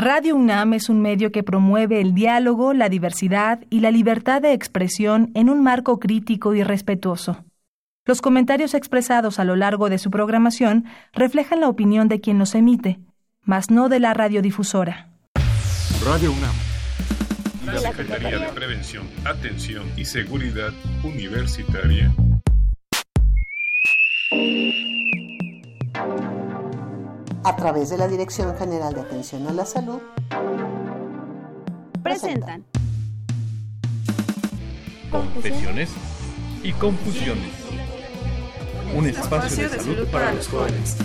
Radio UNAM es un medio que promueve el diálogo, la diversidad y la libertad de expresión en un marco crítico y respetuoso. Los comentarios expresados a lo largo de su programación reflejan la opinión de quien los emite, mas no de la radiodifusora. Radio UNAM. La Secretaría de Prevención, Atención y Seguridad Universitaria. A través de la Dirección General de Atención a la Salud. Presentan. Confesiones y confusiones. Un espacio de salud para los jóvenes.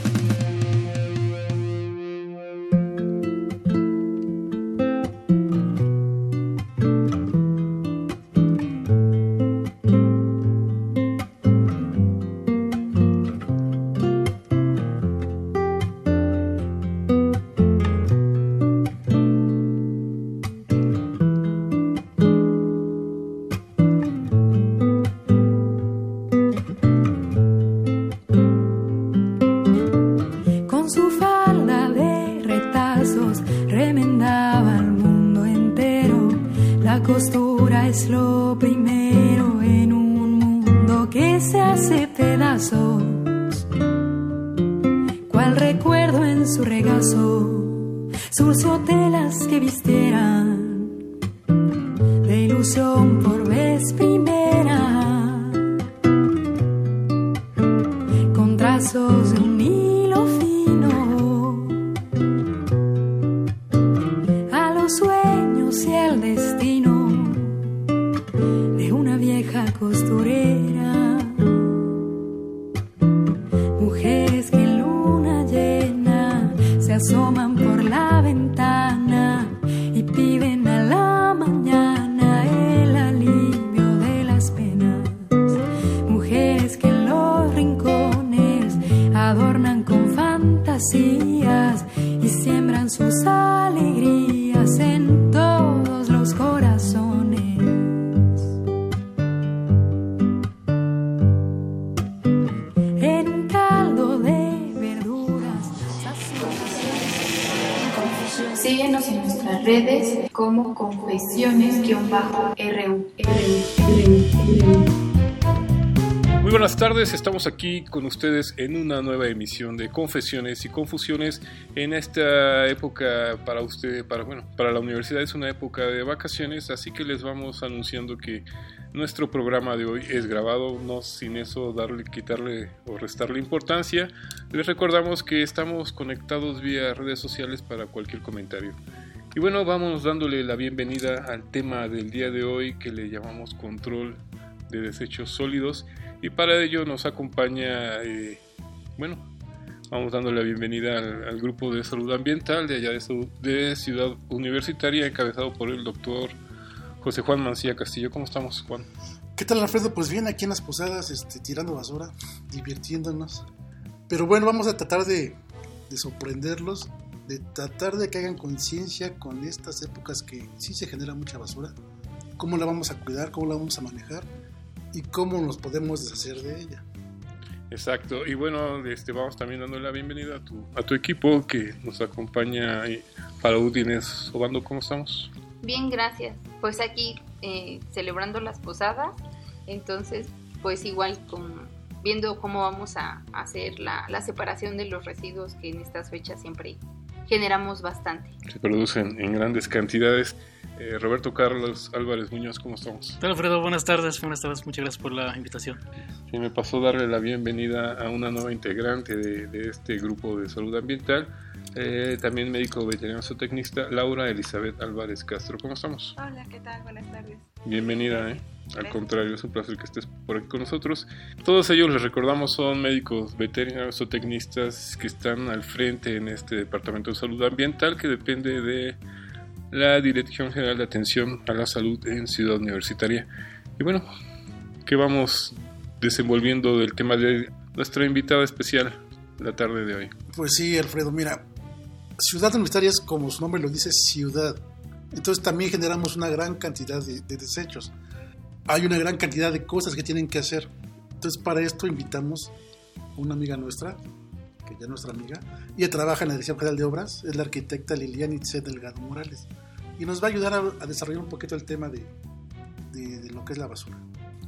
Destino de una vieja costurera. Estamos aquí con ustedes en una nueva emisión de Confesiones y Confusiones. En esta época para usted, para bueno, para la universidad es una época de vacaciones, así que les vamos anunciando que nuestro programa de hoy es grabado, no sin eso darle, quitarle o restarle importancia. Les recordamos que estamos conectados vía redes sociales para cualquier comentario. Y bueno, vamos dándole la bienvenida al tema del día de hoy que le llamamos control de desechos sólidos. Y para ello nos acompaña, eh, bueno, vamos dándole la bienvenida al, grupo de salud ambiental de allá de, su, de, Ciudad Universitaria, encabezado por el doctor José Juan Mancilla Castillo. ¿Cómo estamos, Juan? ¿Qué tal, Alfredo? Pues bien, aquí en las posadas, este, tirando basura, divirtiéndonos. Pero bueno, vamos a tratar de, de sorprenderlos, de tratar de que hagan conciencia con estas épocas que sí se genera mucha basura. ¿Cómo la vamos a cuidar? ¿Cómo la vamos a manejar? Y cómo nos podemos deshacer de ella. Exacto, y bueno, este, vamos también dando la bienvenida a tu, a tu equipo que nos acompaña para Udines Obando, ¿cómo estamos? Bien, gracias. Pues aquí eh, celebrando las posadas, entonces pues igual con, viendo cómo vamos a hacer la, la separación de los residuos que en estas fechas siempre generamos bastante. Se producen en grandes cantidades. Eh, Roberto Carlos Álvarez Muñoz, ¿cómo estamos? Hola Alfredo, buenas tardes, buenas tardes, muchas gracias por la invitación. Sí, me pasó darle la bienvenida a una nueva integrante de, de este grupo de salud ambiental, eh, también médico veterinario zootecnista, Laura Elizabeth Álvarez Castro, ¿cómo estamos? Hola, ¿qué tal? Buenas tardes. Bienvenida, ¿eh? Al contrario, es un placer que estés por aquí con nosotros. Todos ellos, les recordamos, son médicos veterinarios o tecnistas que están al frente en este Departamento de Salud Ambiental que depende de la Dirección General de Atención a la Salud en Ciudad Universitaria. Y bueno, ¿qué vamos desenvolviendo del tema de nuestra invitada especial la tarde de hoy? Pues sí, Alfredo, mira, Ciudad Universitaria es como su nombre lo dice, ciudad. Entonces también generamos una gran cantidad de, de desechos hay una gran cantidad de cosas que tienen que hacer. Entonces, para esto invitamos a una amiga nuestra, que ya es nuestra amiga. Ella trabaja en la Dirección General de Obras, es la arquitecta Lilian Itze Delgado Morales. Y nos va a ayudar a, a desarrollar un poquito el tema de, de, de, lo que es la basura.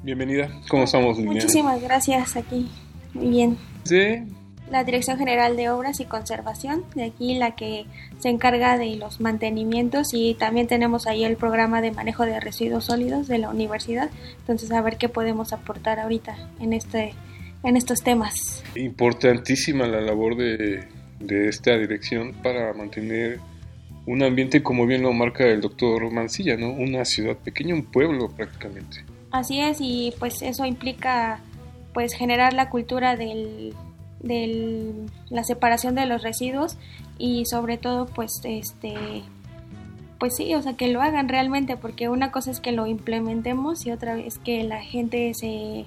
Bienvenida, ¿cómo estamos, Lilian? Muchísimas gracias, aquí. Muy bien. Sí, la Dirección General de Obras y Conservación, de aquí la que se encarga de los mantenimientos y también tenemos ahí el programa de manejo de residuos sólidos de la universidad. Entonces, a ver qué podemos aportar ahorita en este en estos temas. Importantísima la labor de, de esta dirección para mantener un ambiente como bien lo marca el doctor Mancilla, ¿no? Una ciudad pequeña, un pueblo prácticamente. Así es, y pues eso implica pues generar la cultura del de la separación de los residuos y sobre todo pues este pues sí, o sea, que lo hagan realmente porque una cosa es que lo implementemos y otra es que la gente se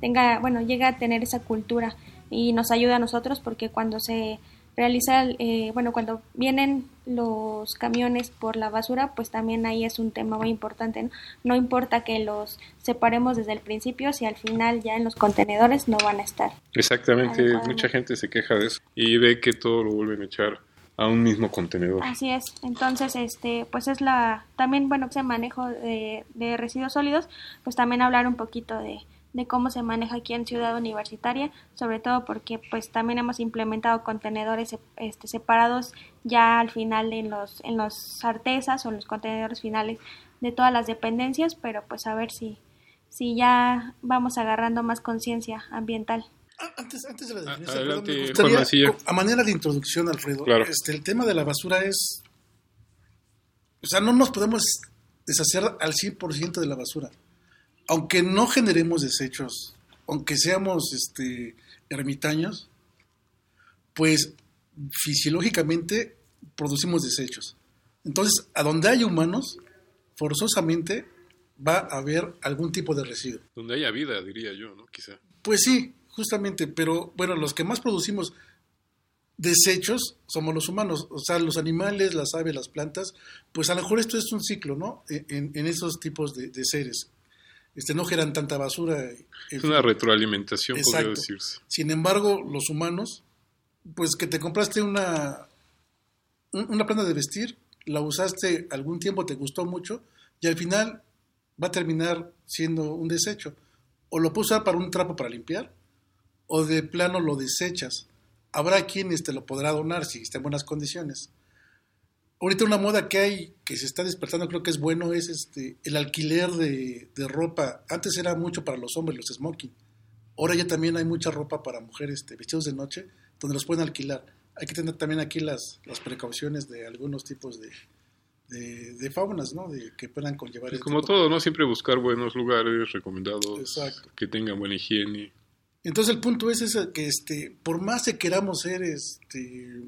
tenga, bueno, llega a tener esa cultura y nos ayuda a nosotros porque cuando se realiza, eh, bueno, cuando vienen los camiones por la basura, pues también ahí es un tema muy importante. ¿no? no importa que los separemos desde el principio, si al final ya en los contenedores no van a estar. Exactamente, mucha gente se queja de eso y ve que todo lo vuelven a echar a un mismo contenedor. Así es, entonces, este, pues es la, también, bueno, ese manejo de, de residuos sólidos, pues también hablar un poquito de, de cómo se maneja aquí en Ciudad Universitaria, sobre todo porque pues también hemos implementado contenedores este, separados ya al final en los en los artesas o en los contenedores finales de todas las dependencias, pero pues a ver si si ya vamos agarrando más conciencia ambiental. Antes, antes de la definición, Adelante, perdón, me gustaría, a manera de introducción, Alfredo, Claro. este, el tema de la basura es... O sea, no nos podemos deshacer al 100% de la basura. Aunque no generemos desechos, aunque seamos este, ermitaños, pues fisiológicamente producimos desechos. Entonces, a donde hay humanos, forzosamente va a haber algún tipo de residuo. Donde haya vida, diría yo, ¿no? Quizá. Pues sí, justamente, pero bueno, los que más producimos desechos somos los humanos, o sea, los animales, las aves, las plantas, pues a lo mejor esto es un ciclo, ¿no? En, en esos tipos de, de, seres. Este, no generan tanta basura. Es una retroalimentación, podría decirse. Sin embargo, los humanos, pues que te compraste una, una prenda de vestir, la usaste algún tiempo, te gustó mucho, y al final va a terminar siendo un desecho. O lo puedes usar para un trapo para limpiar, o de plano lo desechas. Habrá quienes te lo podrá donar si está en buenas condiciones. Ahorita una moda que hay, que se está despertando, creo que es bueno, es este el alquiler de, de ropa. Antes era mucho para los hombres, los smoking. Ahora ya también hay mucha ropa para mujeres, este, vestidos de noche, donde los pueden alquilar. Hay que tener también aquí las, las precauciones de algunos tipos de, de, de faunas, ¿no? De, que puedan conllevar. Pues como tipo. todo, ¿no? Siempre buscar buenos lugares recomendados, Exacto. que tengan buena higiene. Entonces el punto es ese, que este, por más que queramos ser este,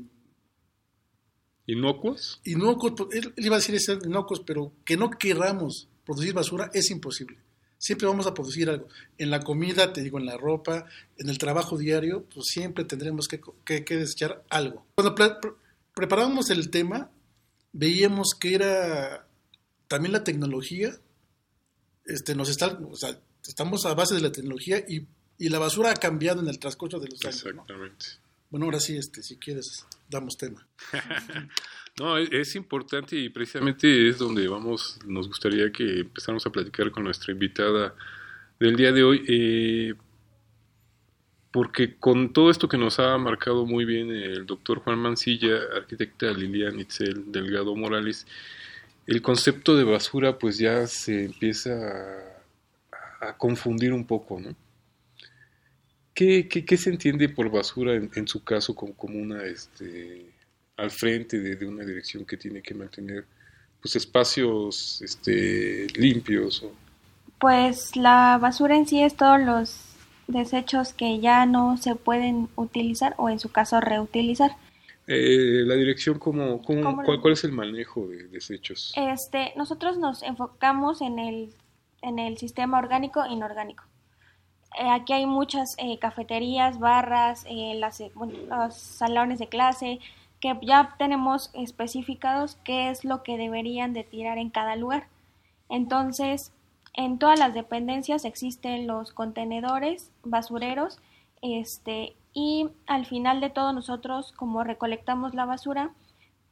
¿Inocuos? inocuos, él, él iba a decir inocuos, pero que no queramos producir basura es imposible. Siempre vamos a producir algo. En la comida, te digo, en la ropa, en el trabajo diario, pues siempre tendremos que, que, que desechar algo. Cuando pre pre preparábamos el tema, veíamos que era también la tecnología, este, nos está, o sea, estamos a base de la tecnología y, y, la basura ha cambiado en el transcurso de los años. Exactamente. ¿no? Bueno, ahora sí, este, si quieres, damos tema. no, es, es, importante y precisamente es donde vamos, nos gustaría que empezáramos a platicar con nuestra invitada del día de hoy, eh, porque con todo esto que nos ha marcado muy bien el doctor Juan Mancilla, arquitecta Lilian Itzel Delgado Morales, el concepto de basura pues ya se empieza a, a confundir un poco, ¿no? ¿Qué, qué, qué se entiende por basura en, en su caso como, como una este, al frente de, de, una dirección que tiene que mantener pues espacios este, limpios? O... Pues la basura en sí es todos los desechos que ya no se pueden utilizar o en su caso reutilizar. Eh, la dirección, ¿cómo, cómo, ¿Cómo cuál, ¿cuál, es el manejo de desechos? Este, nosotros nos enfocamos en el, en el sistema orgánico e inorgánico. Eh, aquí hay muchas eh, cafeterías, barras, eh, las, bueno, los salones de clase, que ya tenemos especificados qué es lo que deberían de tirar en cada lugar. Entonces, en todas las dependencias existen los contenedores basureros este, y al final de todo nosotros como recolectamos la basura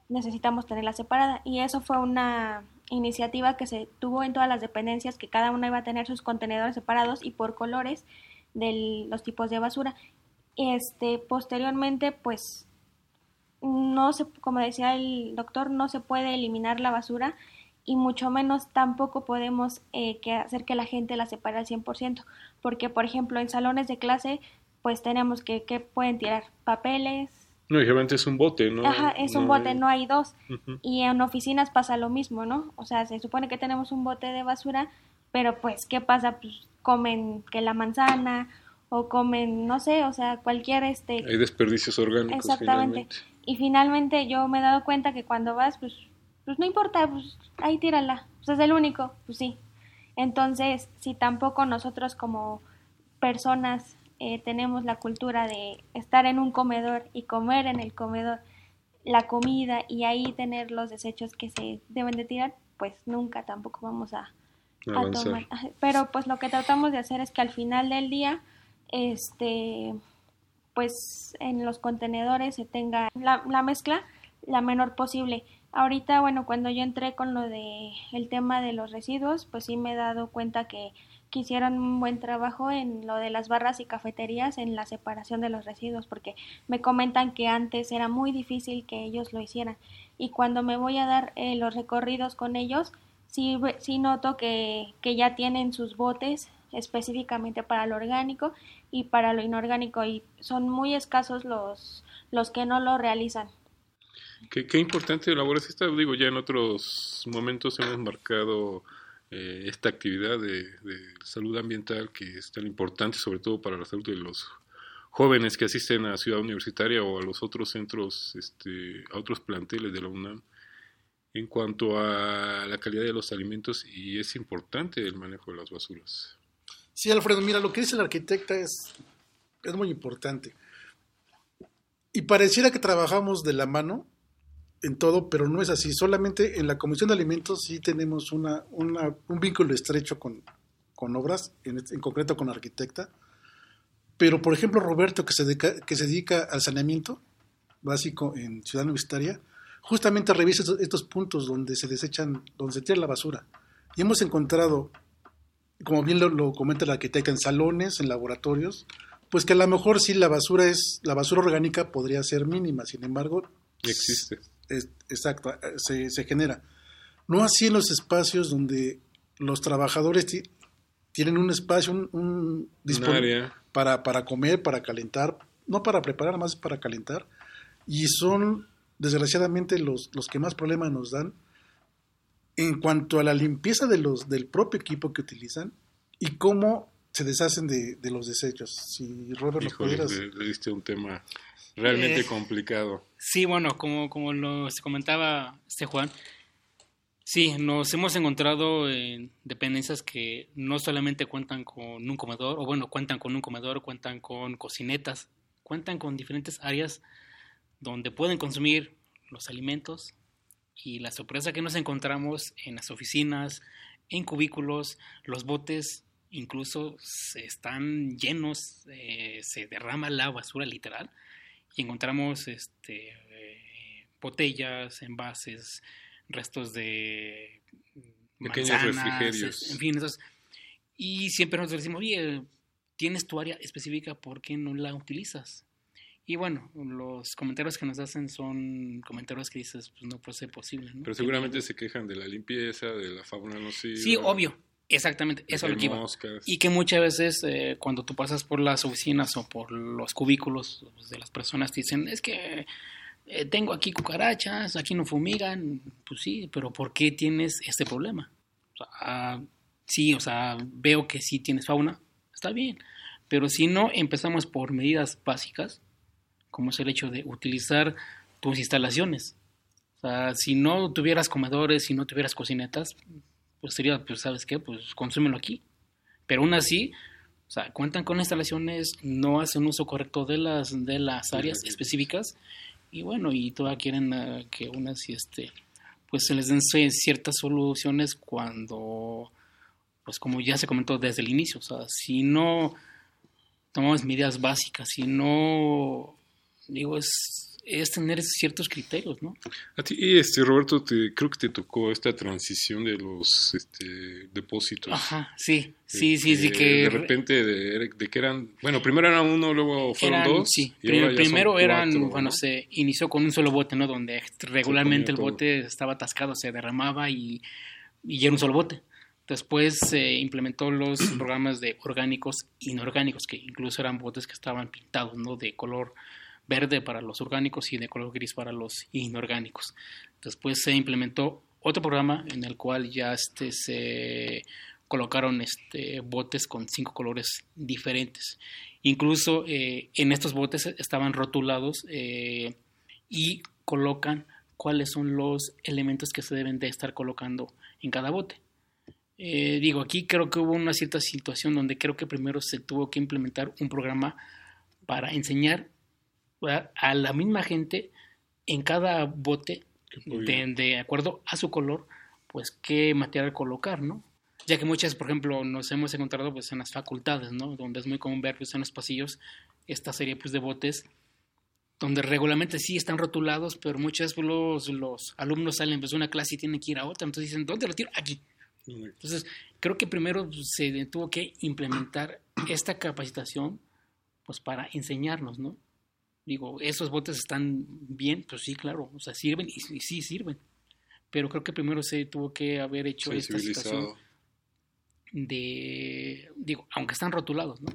necesitamos tenerla separada y eso fue una iniciativa que se tuvo en todas las dependencias que cada una iba a tener sus contenedores separados y por colores de los tipos de basura. Este posteriormente pues no se como decía el doctor no se puede eliminar la basura y mucho menos tampoco podemos eh, que hacer que la gente la separe al 100%, porque por ejemplo en salones de clase pues tenemos que, que pueden tirar papeles. No, obviamente es un bote, ¿no? Ajá, es un bote, no hay dos. Y en oficinas pasa lo mismo, ¿no? O sea, se supone que tenemos un bote de basura, pero pues, ¿qué pasa? Pues comen que la manzana o comen, no sé, o sea, cualquier este... Hay desperdicios orgánicos. Exactamente. Y finalmente yo me he dado cuenta que cuando vas, pues, pues no importa, pues ahí tírala, pues es el único, pues sí. Entonces, si tampoco nosotros como personas eh, tenemos la cultura de estar en un comedor y comer en el comedor la comida y ahí tener los desechos que se deben de tirar, pues nunca tampoco vamos a, tomar. Pero pues lo que tratamos de hacer es que al final del día, este, pues en los contenedores se tenga la, la mezcla la menor posible. Ahorita, bueno, cuando yo entré con lo de el tema de los residuos, pues sí me he dado cuenta que que hicieron un buen trabajo en lo de las barras y cafeterías en la separación de los residuos porque me comentan que antes era muy difícil que ellos lo hicieran y cuando me voy a dar eh, los recorridos con ellos sí, sí noto que, que ya tienen sus botes específicamente para lo orgánico y para lo inorgánico y son muy escasos los, los que no lo realizan. Qué, qué importante labor es esta. Digo, ya en otros momentos hemos marcado eh, esta actividad de, salud ambiental que es tan importante, sobre todo para la salud de los jóvenes que asisten a Ciudad Universitaria o a los otros centros, este, a otros planteles de la UNAM, en cuanto a la calidad de los alimentos y es importante el manejo de las basuras. Sí, Alfredo, mira, lo que dice el arquitecta es, es muy importante. Y pareciera que trabajamos de la mano, en todo, pero no es así. Solamente en la Comisión de Alimentos sí tenemos una, un vínculo estrecho con, obras, en, en, concreto con arquitecta. Pero, por ejemplo, Roberto, que se, dedica, que se dedica al saneamiento básico en Ciudad Universitaria, justamente revisa estos, puntos donde se desechan, donde se tira la basura. Y hemos encontrado, como bien lo, lo comenta la arquitecta, en salones, en laboratorios, pues que a lo mejor sí la basura es, la basura orgánica podría ser mínima, sin embargo, existe es, exacto, se, se, genera. No así en los espacios donde los trabajadores tienen un espacio, un, un disponible para, para comer, para calentar, no para preparar, más para calentar, y son desgraciadamente los, los que más problemas nos dan en cuanto a la limpieza de los, del propio equipo que utilizan y cómo se deshacen de, de los desechos. Si Robert Híjole, pudieras... le, le diste un tema realmente eh, complicado. Sí, bueno, como, como lo se comentaba este Juan, sí, nos hemos encontrado en dependencias que no solamente cuentan con un comedor, o bueno, cuentan con un comedor, cuentan con cocinetas, cuentan con diferentes áreas donde pueden consumir los alimentos y la sorpresa que nos encontramos en las oficinas, en cubículos, los botes incluso se están llenos, eh, se derrama la basura literal y encontramos este, eh, botellas, envases, restos de pequeños manzanas, refrigerios. En fin, esos, y siempre nos decimos, oye, tienes tu área específica, ¿por qué no la utilizas? Y bueno, los comentarios que nos hacen son comentarios que dices, pues no puede ser posible. ¿no? Pero seguramente se quejan de la limpieza, de la fauna nociva. Sí, obvio. Exactamente, eso es lo que iba. moscas. Y que muchas veces eh, cuando tú pasas por las oficinas o por los cubículos de las personas te dicen, es que eh, tengo aquí cucarachas, aquí no fumigan. Pues sí, pero ¿por qué tienes este problema? O sea, sí, o sea, veo que sí tienes fauna, está bien. Pero si no empezamos por medidas básicas, como es el hecho de utilizar tus instalaciones. O sea, si no tuvieras comedores, si no tuvieras cocinetas, pues sería, pues sabes qué, pues consúmelo aquí. Pero aún así, o sea, cuentan con instalaciones, no hacen uso correcto de las, de las áreas específicas y bueno, y todavía quieren uh, que unas, este, pues se les den ciertas soluciones cuando, pues como ya se comentó desde el inicio, o sea, si no, tomamos medidas básicas y no, digo, es es tener ciertos criterios, ¿no? A ti, este, Roberto, te, creo que te tocó esta transición de los este, depósitos. Ajá, sí, sí, sí, sí, Este, que... De repente, de, de que eran, bueno, primero eran uno, luego fueron eran- dos. Sí, y ahora primero eran, bueno, ¿no? se inició con un solo bote, ¿no? Donde regularmente el bote estaba atascado, se derramaba y, y era un solo bote. Después se implementó los programas de orgánicos e inorgánicos, que incluso eran botes que estaban pintados, ¿no? De color verde para los orgánicos y de color gris para los inorgánicos. Después se implementó otro programa en el cual ya este, se colocaron este, botes con cinco colores diferentes. Incluso eh, en estos botes estaban rotulados eh, y colocan cuáles son los elementos que se deben de estar colocando en cada bote. Eh, digo, aquí creo que hubo una cierta situación donde creo que primero se tuvo que implementar un programa para enseñar ¿verdad? a la misma gente en cada bote, de, de acuerdo a su color, pues qué material colocar, ¿no? Ya que muchas, por ejemplo, nos hemos encontrado pues en las facultades, ¿no? Donde es muy común ver pues, en los pasillos esta serie pues, de botes donde regularmente sí están rotulados, pero muchas veces los, los alumnos salen pues, de una clase y tienen que ir a otra, entonces dicen, ¿dónde lo tiro? Aquí. Entonces, creo que primero se tuvo que implementar esta capacitación pues para enseñarnos, ¿no? Digo, esos botes están bien, pues sí, claro, o sea, sirven y, y sí sirven. Pero creo que primero se tuvo que haber hecho esta situación de, digo, aunque están rotulados, ¿no?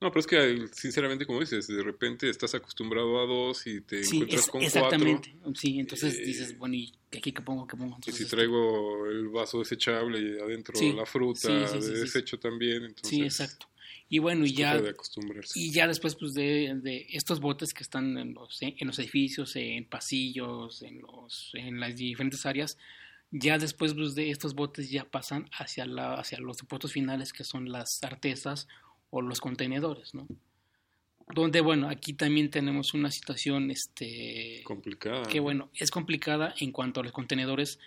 No, pero es que, sinceramente, como dices, de repente estás acostumbrado a dos y te Sí, encuentras es- con exactamente. cuatro. Sí, entonces Eh, dices, bueno, ¿y aquí qué pongo? ¿Qué pongo? Entonces, si traigo el vaso desechable y adentro Sí, la fruta de sí. desecho también, entonces Sí, exacto. Y bueno, y ya, de y ya después pues de, de estos botes que están en los, en los edificios, en pasillos, en, los, en las diferentes áreas, ya después pues, de estos botes ya pasan hacia, la, hacia los depósitos finales que son las artesas o los contenedores, ¿no? Donde, bueno, aquí también tenemos una situación, este, complicada. que bueno, es complicada en cuanto a los contenedores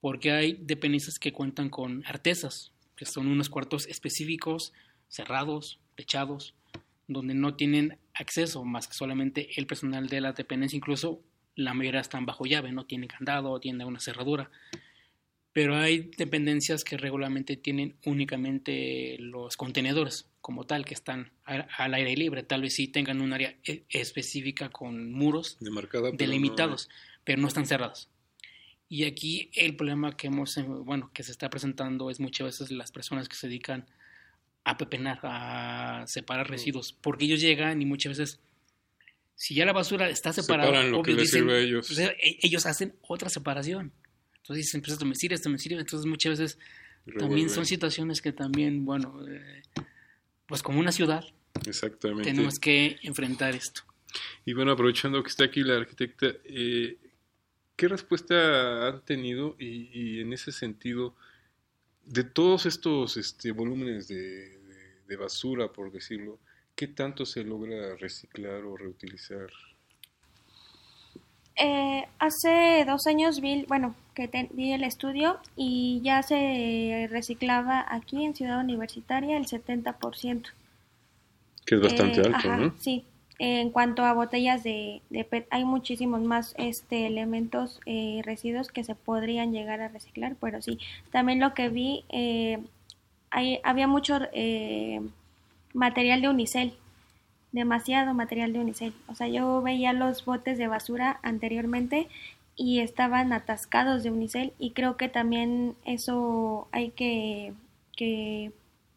porque hay dependencias que cuentan con artesas, que son unos cuartos específicos, cerrados, techados, donde no tienen acceso más que solamente el personal de la dependencia, incluso la mayoría están bajo llave, no tienen candado, tienen una cerradura. Pero hay dependencias que regularmente tienen únicamente los contenedores como tal, que están al aire libre. Tal vez sí tengan un área e- específica con muros Demarcada, pero delimitados, pero no están cerrados. Y aquí el problema que hemos, bueno, que se está presentando es muchas veces las personas que se dedican a pepenar, a separar residuos, porque ellos llegan y muchas veces, si ya la basura está separada, Separan lo que obvio, les sirve a ellos. pues, ellos hacen otra separación. Entonces dicen, pues esto me sirve, esto me sirve. Entonces muchas veces también son situaciones que también, bueno, eh, pues como una ciudad Exactamente. tenemos que enfrentar esto. Y bueno, aprovechando que está aquí la arquitecta, eh, ¿qué respuesta han tenido y, y en ese sentido, de todos estos este, volúmenes de, de- de basura, por decirlo, qué tanto se logra reciclar o reutilizar? Eh, hace dos años vi, bueno, que te- vi el estudio y ya se reciclaba aquí en Ciudad Universitaria el 70%. Que es bastante Eh, alto, ajá, ¿no? Sí. En cuanto a botellas de, de PET, hay muchísimos más este, elementos eh, residuos que se podrían llegar a reciclar, pero sí. También lo que vi, eh, hay, había mucho eh, material de unicel, demasiado material de unicel. O sea, yo veía los botes de basura anteriormente y estaban atascados de unicel y creo que también eso hay que, que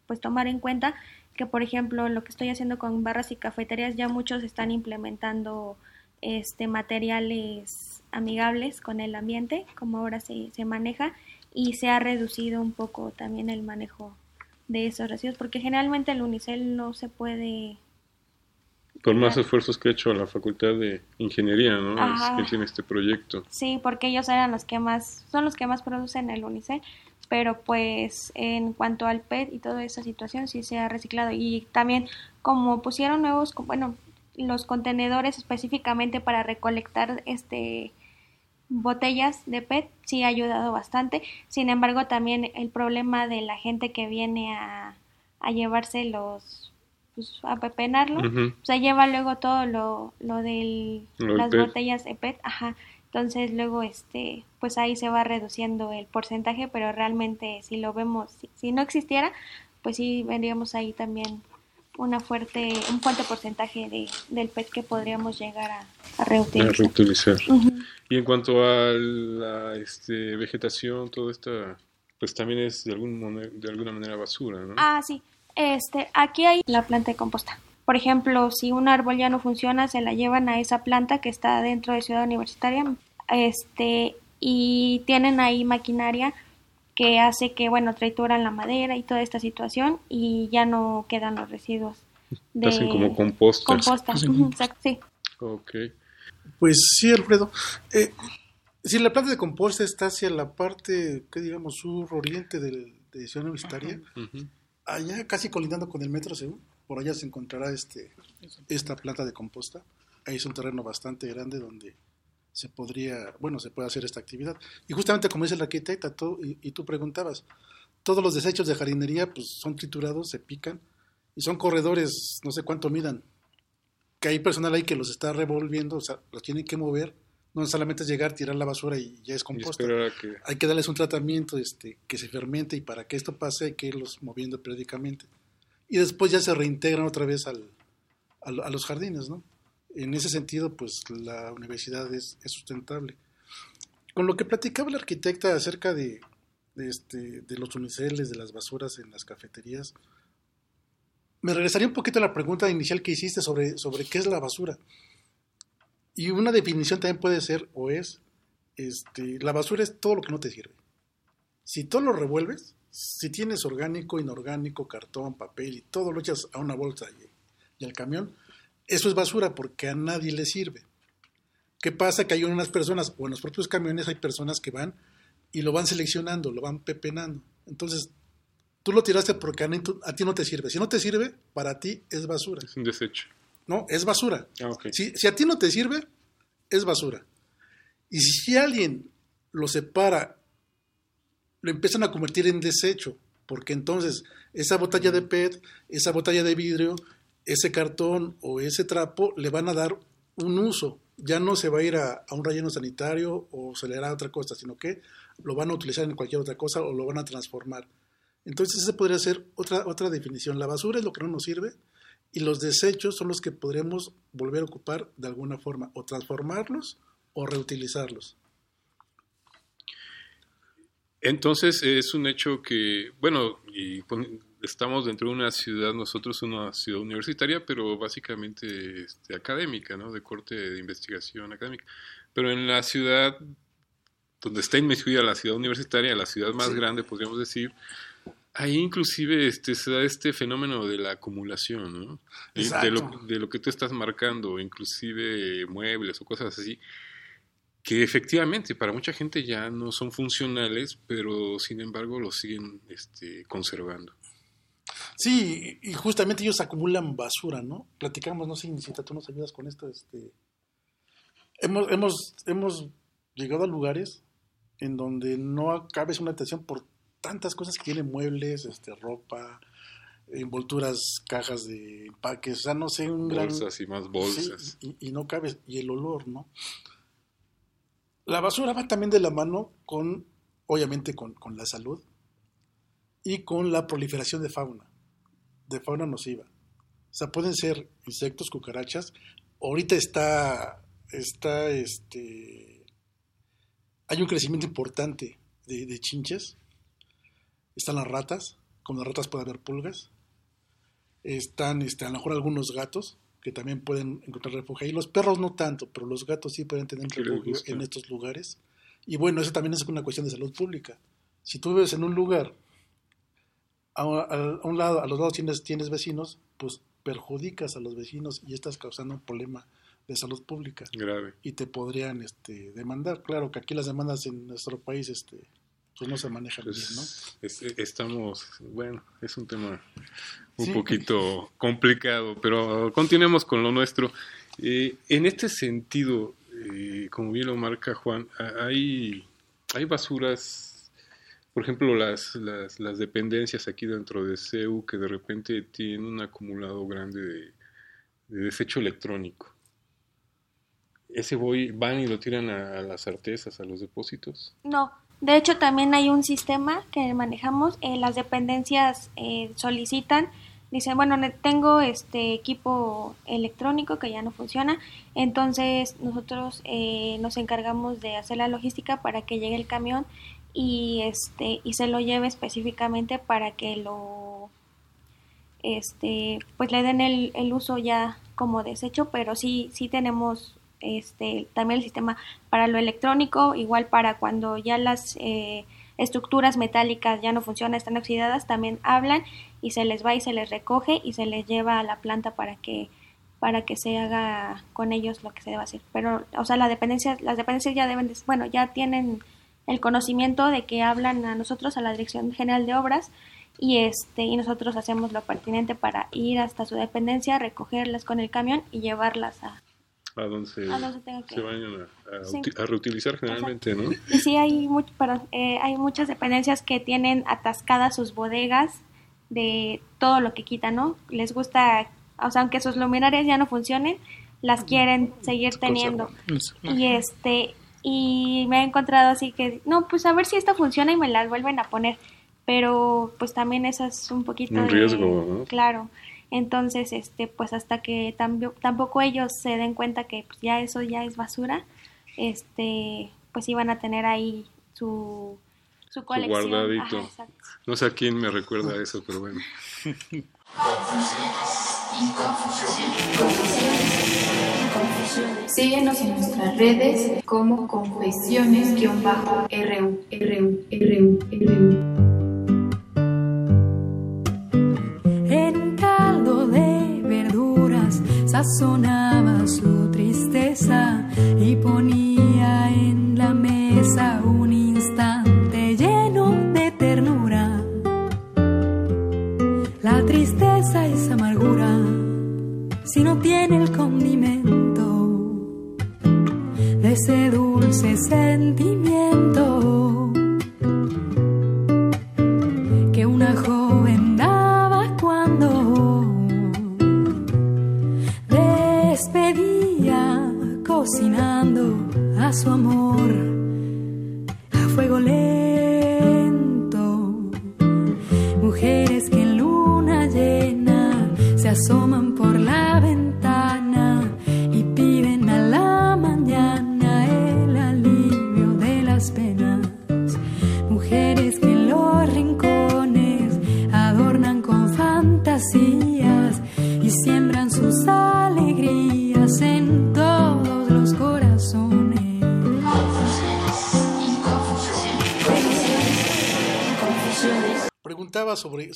pues tomar en cuenta que por ejemplo lo que estoy haciendo con barras y cafeterías ya muchos están implementando este materiales amigables con el ambiente como ahora se, se maneja y se ha reducido un poco también el manejo de esos residuos porque generalmente el unicel no se puede Por más esfuerzos que ha hecho la Facultad de Ingeniería, ¿no? Es que tiene este proyecto. Sí, porque ellos eran los que más, son los que más producen el unicel, pero pues en cuanto al PET y toda esa situación sí se ha reciclado y también como pusieron nuevos, bueno, los contenedores específicamente para recolectar este botellas de PET sí ha ayudado bastante. Sin embargo, también el problema de la gente que viene a, a llevarse los pues, a pepenarlo, o sea, lleva luego todo lo, lo de las PET. botellas de PET, ajá. Entonces luego, este, pues ahí se va reduciendo el porcentaje, pero realmente si lo vemos, si, si no existiera, pues sí veríamos ahí también una fuerte, un fuerte porcentaje de, del PET que podríamos llegar a, a A reutilizar. Y en cuanto a la este, vegetación, todo esto, pues también es de, algún de alguna manera basura, ¿no? Ah, sí. Este, aquí hay la planta de composta. Por ejemplo, si un árbol ya no funciona, se la llevan a esa planta que está dentro de Ciudad Universitaria, este, y tienen ahí maquinaria que hace que, bueno, trituran la madera y toda esta situación y ya no quedan los residuos de Hacen como compostas. composta. Hacen Ujú, exacto, sí. Ok. Pues sí, Alfredo. Eh, si la planta de composta está hacia la parte, que digamos, sur-oriente del- de Ciudad Universitaria, allá casi colindando con el Metro Seúl, por allá se encontrará este, esta planta de composta. Ahí es un terreno bastante grande donde se podría, bueno, se puede hacer esta actividad. Y justamente como dice el arquitecta, tú- y, y tú preguntabas, todos los desechos de jardinería pues son triturados, se pican y son corredores, no sé cuánto midan, que hay personal ahí que los está revolviendo, o sea, los tienen que mover, no solamente es llegar, tirar la basura y ya es composta que... hay que darles un tratamiento este, que se fermente y para que esto pase hay que irlos moviendo periódicamente. Y después ya se reintegran otra vez al, al- a los jardines, ¿no? En ese sentido, pues la universidad es, es sustentable. Con lo que platicaba la arquitecta acerca de, este, de los uniceles, de las basuras en las cafeterías, me regresaría un poquito a la pregunta inicial que hiciste sobre, sobre qué es la basura. Y una definición también puede ser o es este, la basura es todo lo que no te sirve. Si todo lo revuelves, si tienes orgánico, inorgánico, cartón, papel y todo lo echas a una bolsa y, y al camión, eso es basura porque a nadie le sirve. ¿Qué pasa? Que hay unas personas, o en los propios camiones hay personas que van y lo van seleccionando, lo van pepenando. Entonces, tú lo tiraste porque a, ti no te sirve. Si no te sirve, para ti es basura. Es un desecho. No, es basura. Ah. Si, si a ti no te sirve, es basura. Y si alguien lo separa, lo empiezan a convertir en desecho, porque entonces esa botella de PET, esa botella de vidrio, ese cartón o ese trapo le van a dar un uso. Ya no se va a ir a, un relleno sanitario o se le hará otra cosa, sino que lo van a utilizar en cualquier otra cosa o lo van a transformar. Entonces esa podría ser otra, otra definición. La basura es lo que no nos sirve y los desechos son los que podremos volver a ocupar de alguna forma, o transformarlos o reutilizarlos. Entonces es un hecho que, bueno, y estamos dentro de una ciudad, nosotros una ciudad universitaria, pero básicamente este, académica, ¿no? De corte de investigación académica. Pero en la ciudad donde está inmiscuida la ciudad universitaria, la ciudad más Sí. grande, podríamos decir, ahí inclusive este, se da este fenómeno de la acumulación, ¿no? De lo, de lo que tú estás marcando, inclusive muebles o cosas así, que efectivamente para mucha gente ya no son funcionales, pero sin embargo lo siguen este, conservando. Sí, y justamente ellos acumulan basura, ¿no? Platicamos, no sé, Inicita, tú nos ayudas con esto. Este... Hemos, hemos, hemos llegado a lugares en donde no cabes una atención por tantas cosas que tienen muebles, este, ropa, envolturas, cajas de empaques, o sea, no sé, un gran... Bolsas y más bolsas. Sí, y, y no cabes, y el olor, ¿no? La basura va también de la mano con, obviamente, con, con la salud y con la proliferación de fauna, de fauna nociva. O sea, pueden ser insectos, cucarachas. Ahorita está, está, este, hay un crecimiento importante de, de chinches. Están las ratas, con las ratas puede haber pulgas. Están, este, a lo mejor algunos gatos que también pueden encontrar refugio ahí. Los perros no tanto, pero los gatos sí pueden tener refugio en estos lugares. Y bueno, eso también es una cuestión de salud pública. Si tú vives en un lugar, a, un lado, a los lados tienes, tienes vecinos, pues perjudicas a los vecinos y estás causando un problema de salud pública Grave. y te podrían este, demandar. Claro que aquí las demandas en nuestro país este, pues no se manejan Pues, bien, ¿no? es- estamos, bueno, es un tema un Sí. poquito complicado, pero continuemos con lo nuestro. Eh, en este sentido, eh, como bien lo marca Juan, hay, hay basuras por ejemplo, las, las, las dependencias aquí dentro de CEU que de repente tienen un acumulado grande de, de desecho electrónico. ¿Ese voy, van y lo tiran a, las artesas, a los depósitos? No, de hecho también hay un sistema que manejamos, eh, las dependencias eh, solicitan, dicen, bueno, tengo este equipo electrónico que ya no funciona, entonces nosotros eh, nos encargamos de hacer la logística para que llegue el camión y este y se lo lleve específicamente para que lo este pues le den el, el uso ya como desecho pero sí sí tenemos este también el sistema para lo electrónico igual para cuando ya las eh, estructuras metálicas ya no funcionan están oxidadas también hablan y se les va y se les recoge y se les lleva a la planta para que para que se haga con ellos lo que se debe hacer. Pero o sea la dependencia las dependencias ya deben de- bueno ya tienen el conocimiento de que hablan a nosotros a la dirección general de obras y este y nosotros hacemos lo pertinente para ir hasta su dependencia recogerlas con el camión y llevarlas a A donde se, A donde tenga que- se vayan a, a Sí. uti- a reutilizar generalmente, ¿no? Y sí, hay, much- perdón, eh, hay muchas dependencias que tienen atascadas sus bodegas de todo lo que quitan, ¿no? Les gusta, o sea, aunque sus luminarias ya no funcionen, las quieren seguir teniendo. Y este, y me he encontrado así que, no, pues a ver si esta funciona y me las vuelven a poner. Pero pues también eso es un poquito Un de- riesgo, ¿no? Claro. Entonces, este, pues hasta que tambi- tampoco ellos se den cuenta que pues, ya eso ya es basura, este, pues iban a tener ahí su, su Su colección. guardadito. Ajá, exacto. No sé a quién me recuerda eso, pero bueno. Síguenos en nuestras redes como confesiones-ru, RU, RU, RU. En un caldo de verduras sazonaba su tristeza y ponía en la mesa un instante lleno de ternura. La tristeza es amargura si no tiene el condimento de ese dulce sentimiento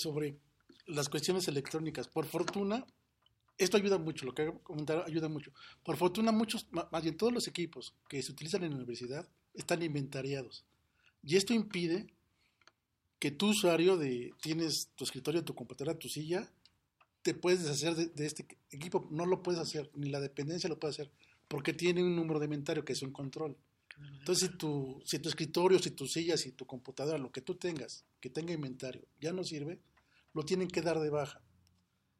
sobre, las cuestiones electrónicas. Por fortuna, esto ayuda mucho, lo que hago comentar ayuda mucho. Por fortuna, muchos, más bien todos los equipos que se utilizan en la universidad están inventariados. Y esto impide que tu usuario de tienes tu escritorio, tu computadora, tu silla, te puedes deshacer de, de este equipo. No lo puedes hacer, ni la dependencia lo puede hacer, porque tiene un número de inventario que es un control. Entonces, si tu, si tu escritorio, si tu silla, si tu computadora, lo que tú tengas, que tenga inventario, ya no sirve, lo tienen que dar de baja.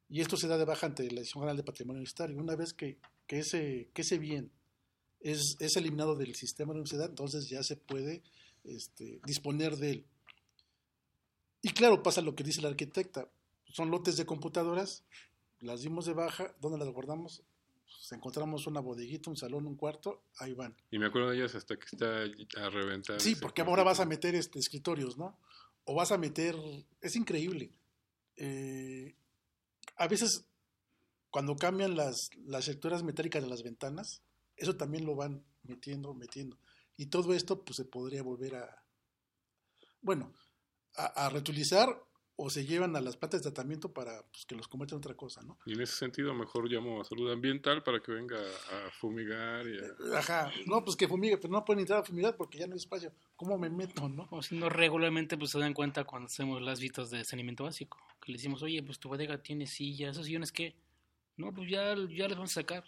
Y esto se da de baja ante la Dirección General de Patrimonio Universitario. Una vez que, que, ese, que ese bien es, es eliminado del sistema de la universidad, entonces ya se puede este, disponer de él. Y claro, pasa lo que dice la arquitecta. Son lotes de computadoras, las dimos de baja, ¿dónde las guardamos? Pues encontramos una bodeguita, un salón, un cuarto, ahí van. Y me acuerdo de ellas hasta que está a reventar. Sí, porque ahora vas a meter este, escritorios, ¿no? O vas a meter... Es increíble. Eh, a veces, cuando cambian las, las estructuras metálicas de las ventanas, eso también lo van metiendo, metiendo. Y todo esto, pues, se podría volver a... Bueno, a, a reutilizar o se llevan a las plantas de tratamiento para pues, que los conviertan en otra cosa, ¿no? Y en ese sentido, mejor llamo a salud ambiental para que venga a fumigar y a... Ajá, no, pues que fumigue, pero no pueden entrar a fumigar porque ya no hay espacio. ¿Cómo me meto, no? O si no, regularmente pues se dan cuenta cuando hacemos las vistas de saneamiento básico. Que le decimos, oye, pues tu bodega tiene sillas, esos sillones qué. No, pues ya, ya los vamos a sacar.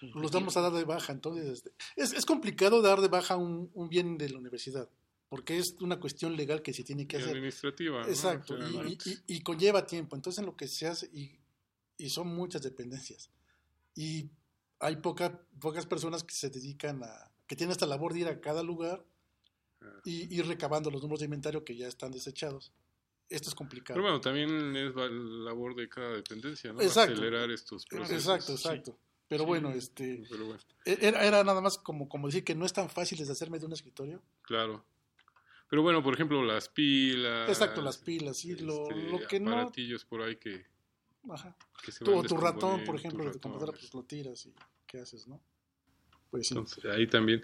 los damos a dar de baja. Entonces, este, es, es complicado dar de baja un, un bien de la universidad. Porque es una cuestión legal que se tiene que Y hacer. administrativa. ¿no? Exacto, y- Generalmente. y, y conlleva tiempo. Entonces, lo que se hace, y, y son muchas dependencias. Y hay poca, pocas personas que se dedican a, que tienen esta labor de ir a cada lugar y ir recabando los números de inventario que ya están desechados. Esto es complicado. Pero bueno, también es va- labor de cada dependencia, ¿no? Exacto. Acelerar estos procesos. Exacto, sí. exacto. Pero Sí, bueno, este, pero bueno, era, era nada más como, como decir que no es tan fácil deshacerme de un escritorio. claro. Pero bueno, por ejemplo, las pilas. Exacto, las pilas, sí, lo, este, lo que no... aparatillos por ahí que, Ajá. que se Tu, tu ratón, por ejemplo, de tu computadora, pues lo tiras y ¿qué haces, no? Pues sí. Entonces, ahí también.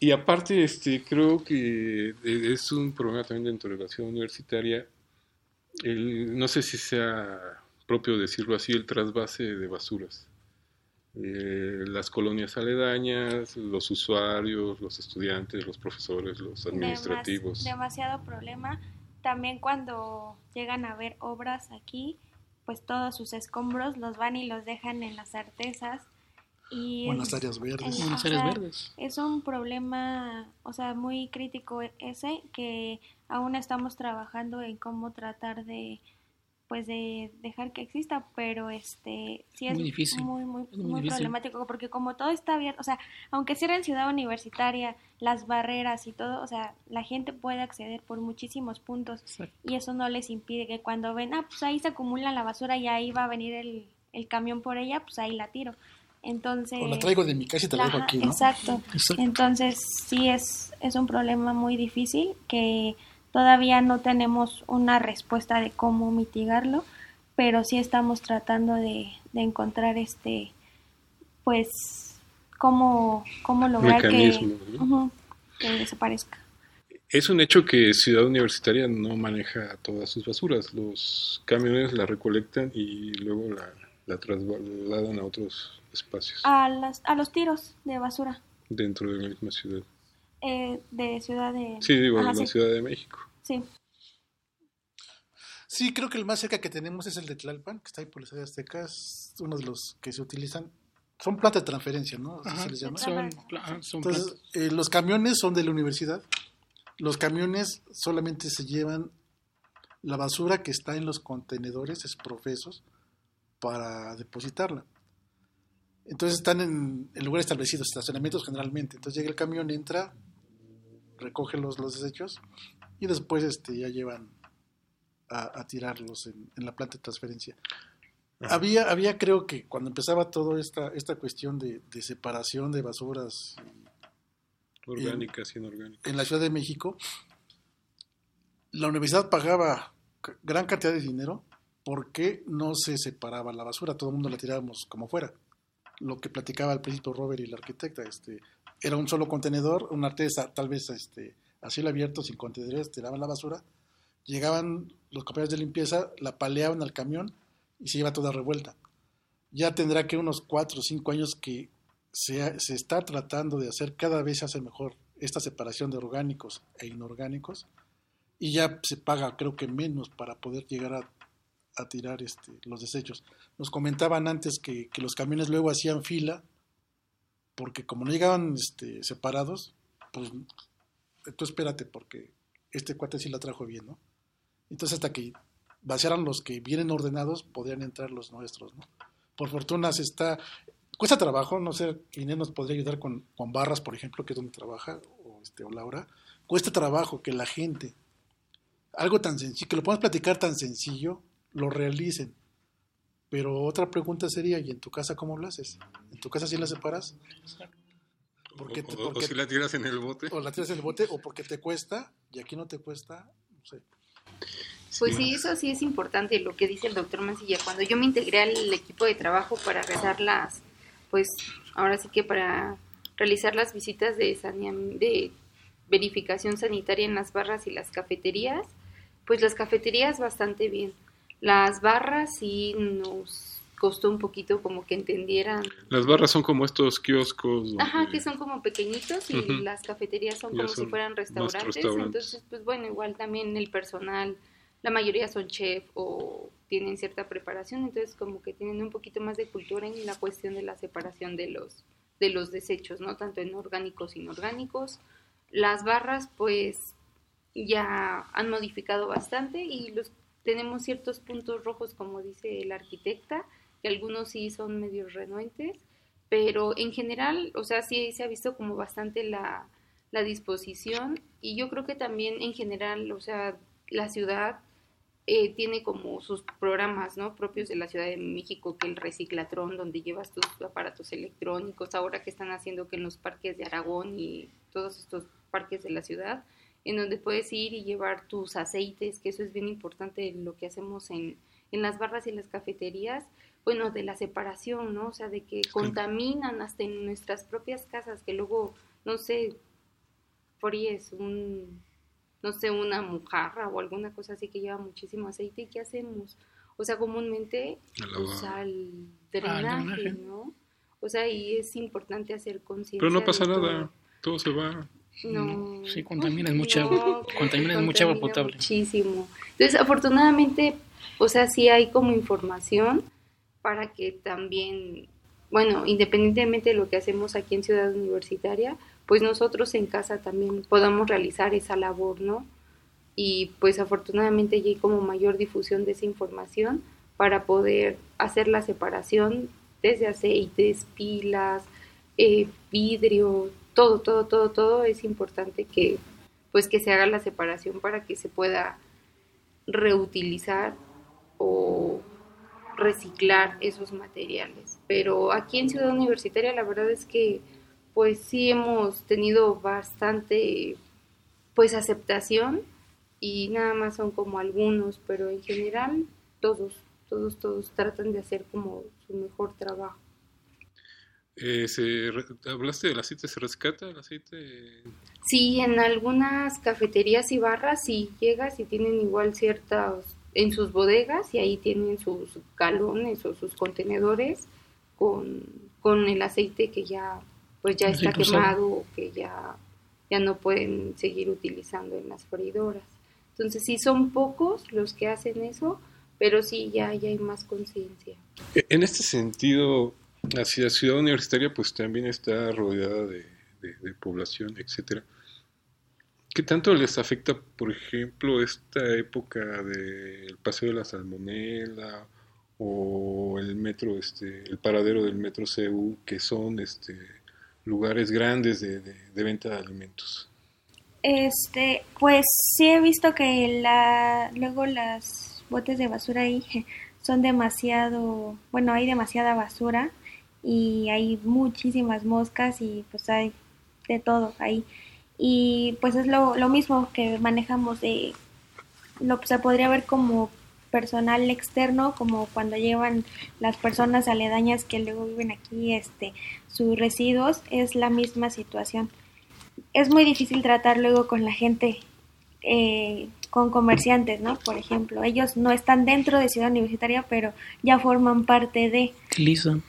Y aparte, este, creo que eh, es un problema también dentro de la ciudad universitaria. El, no sé si sea propio decirlo así, el trasvase de basuras. Eh, las colonias aledañas, los usuarios, los estudiantes, los profesores, los administrativos. Demas- demasiado problema. También cuando llegan a ver obras aquí, pues todos sus escombros los van y los dejan en las artesas. Y O en es- las áreas verdes. en- En las o áreas sea, verdes. Es un problema, o sea, muy crítico ese, que aún estamos trabajando en cómo tratar de pues de dejar que exista, pero este sí es Muy difícil. muy muy, Es muy muy difícil. problemático porque como todo está abierto, o sea, aunque cierren en ciudad universitaria, las barreras y todo, o sea, la gente puede acceder por muchísimos puntos Exacto. y eso no les impide que cuando ven, ah, pues ahí se acumula la basura y ahí va a venir el, el camión por ella, pues ahí la tiro. Entonces... O la traigo de mi casa y te la dejo aquí, ¿no? Exacto. Exacto. Entonces sí es, es un problema muy difícil que todavía no tenemos una respuesta de cómo mitigarlo, pero sí estamos tratando de, de encontrar este, pues, cómo, cómo lograr que, desaparezca. Es un hecho que Ciudad Universitaria no maneja todas sus basuras. Los camiones la recolectan y luego la, la trasladan a otros espacios A, las, a los tiros de basura dentro de la misma ciudad. Eh, de Ciudad de... Sí, digo, Ajá, la sí, Ciudad de México. sí. Sí, creo que el más cerca que tenemos es el de Tlalpan, que está ahí por las áreas aztecas, uno de los que se utilizan. Son plantas de transferencia, ¿no? Así Ajá, se les llama. son, pla- son Entonces, eh, los camiones son de la universidad. Los camiones solamente se llevan la basura que está en los contenedores exprofesos para depositarla. Entonces están en, en lugares establecidos, estacionamientos generalmente. Entonces llega el camión, entra, recoge los, los desechos y después este, ya llevan a, a tirarlos en, en la planta de transferencia. Había, había, creo que cuando empezaba toda esta, esta cuestión de, de separación de basuras Orgánicas y inorgánicas. en la Ciudad de México, la universidad pagaba gran cantidad de dinero porque no se separaba la basura, todo el mundo la tirábamos como fuera. Lo que platicaba al principio Robert y la arquitecta, este, era un solo contenedor, una artesa tal vez este, a cielo abierto, sin contenedores, tiraban la basura, llegaban los compañeros de limpieza, la paleaban al camión y se iba toda revuelta. Ya tendrá que unos cuatro o cinco años que se, se está tratando de hacer, cada vez se hace mejor esta separación de orgánicos e inorgánicos y ya se paga creo que menos para poder llegar a, a tirar este, los desechos. Nos comentaban antes que, los camiones luego hacían fila porque como no llegaban este, separados, pues tú espérate porque este cuate sí la trajo bien, ¿no? Entonces hasta que vaciaran los que vienen ordenados, podrían entrar los nuestros, ¿no? Por fortuna se está... Cuesta trabajo, no sé, Inés nos podría ayudar con, con Barras, por ejemplo, que es donde trabaja, o, este, o Laura. Cuesta trabajo que la gente, algo tan sencillo, que lo podemos platicar tan sencillo, lo realicen. Pero otra pregunta sería, ¿y en tu casa cómo lo haces? ¿En tu casa sí la separas? Porque te- o, o porque- si la tiras en el bote. o la tiras en el bote, o porque te cuesta, y aquí no te cuesta, no sé. Pues sí, eso sí es importante lo que dice el doctor Mancilla. Cuando yo me integré al equipo de trabajo para realizar las, pues ahora sí que para realizar las visitas de, de verificación sanitaria en las barras y las cafeterías, pues las cafeterías bastante bien. Las barras sí nos costó un poquito como que entendieran Las barras son como estos kioscos. donde- Ajá, que son como pequeñitos y las cafeterías son como si fueran restaurantes. Entonces, pues bueno, igual también el personal, la mayoría son chef o tienen cierta preparación, entonces como que tienen un poquito más de cultura en la cuestión de la separación de los de los desechos, ¿no? Tanto en orgánicos e inorgánicos. Las barras, pues ya han modificado bastante y los tenemos ciertos puntos rojos, como dice el arquitecta, que algunos sí son medio renuentes, pero en general, o sea, sí se ha visto como bastante la, la disposición y yo creo que también en general, o sea, la ciudad eh, tiene como sus programas ¿no? propios de la Ciudad de México, que el reciclatrón, donde llevas tus aparatos electrónicos, ahora que están haciendo que en los parques de Aragón y todos estos parques de la ciudad, en donde puedes ir y llevar tus aceites, que eso es bien importante lo que hacemos en, en las barras y las cafeterías, bueno, de la separación, ¿no? O sea, de que contaminan hasta en nuestras propias casas, que luego, no sé, es un no sé, una mojarra o alguna cosa así que lleva muchísimo aceite, ¿y qué hacemos? O sea, comúnmente, o sea, el drenaje, ¿no? O sea, y es importante hacer conciencia. Pero no pasa nada, todo. se va. No. Sí, contaminas mucha agua, contaminas mucha agua potable. Muchísimo. Entonces, afortunadamente, o sea, sí hay como información para que también, bueno, independientemente de lo que hacemos aquí en Ciudad Universitaria, pues nosotros en casa también podamos realizar esa labor, ¿no? Y pues afortunadamente ya hay como mayor difusión de esa información para poder hacer la separación desde aceites, pilas, eh, vidrio, todo, todo, todo, todo es importante que pues que se haga la separación para que se pueda reutilizar o reciclar esos materiales. Pero aquí en Ciudad Universitaria la verdad es que pues sí hemos tenido bastante pues aceptación y nada más son como algunos, pero en general todos, todos, todos tratan de hacer como su mejor trabajo. Eh, se, ¿Hablaste del aceite? ¿Se rescata el aceite? Sí, en algunas cafeterías y barras sí llegas y tienen igual ciertas en sus bodegas y ahí tienen sus galones o sus contenedores con, con el aceite que ya pues ya está quemado o que ya, ya no pueden seguir utilizando en las freidoras. Entonces sí son pocos los que hacen eso, pero sí ya, ya hay más conciencia. E, en este sentido, la ciudad universitaria pues también está rodeada de, población, etcétera. ¿Qué tanto les afecta, por ejemplo, esta época del paseo de la salmonela o el metro, este, el paradero del metro CU, que son este, lugares grandes de, venta de alimentos? Este, pues sí he visto que la, luego las botes de basura ahí son demasiado, bueno, hay demasiada basura y hay muchísimas moscas y pues hay de todo ahí. Y pues es lo, lo mismo que manejamos de, lo se podría ver como personal externo, como cuando llevan las personas aledañas que luego viven aquí este, sus residuos, es la misma situación. Es muy difícil tratar luego con la gente, eh, con comerciantes, ¿no? Por ejemplo, ellos no están dentro de Ciudad Universitaria, pero ya forman parte de... Utilizan,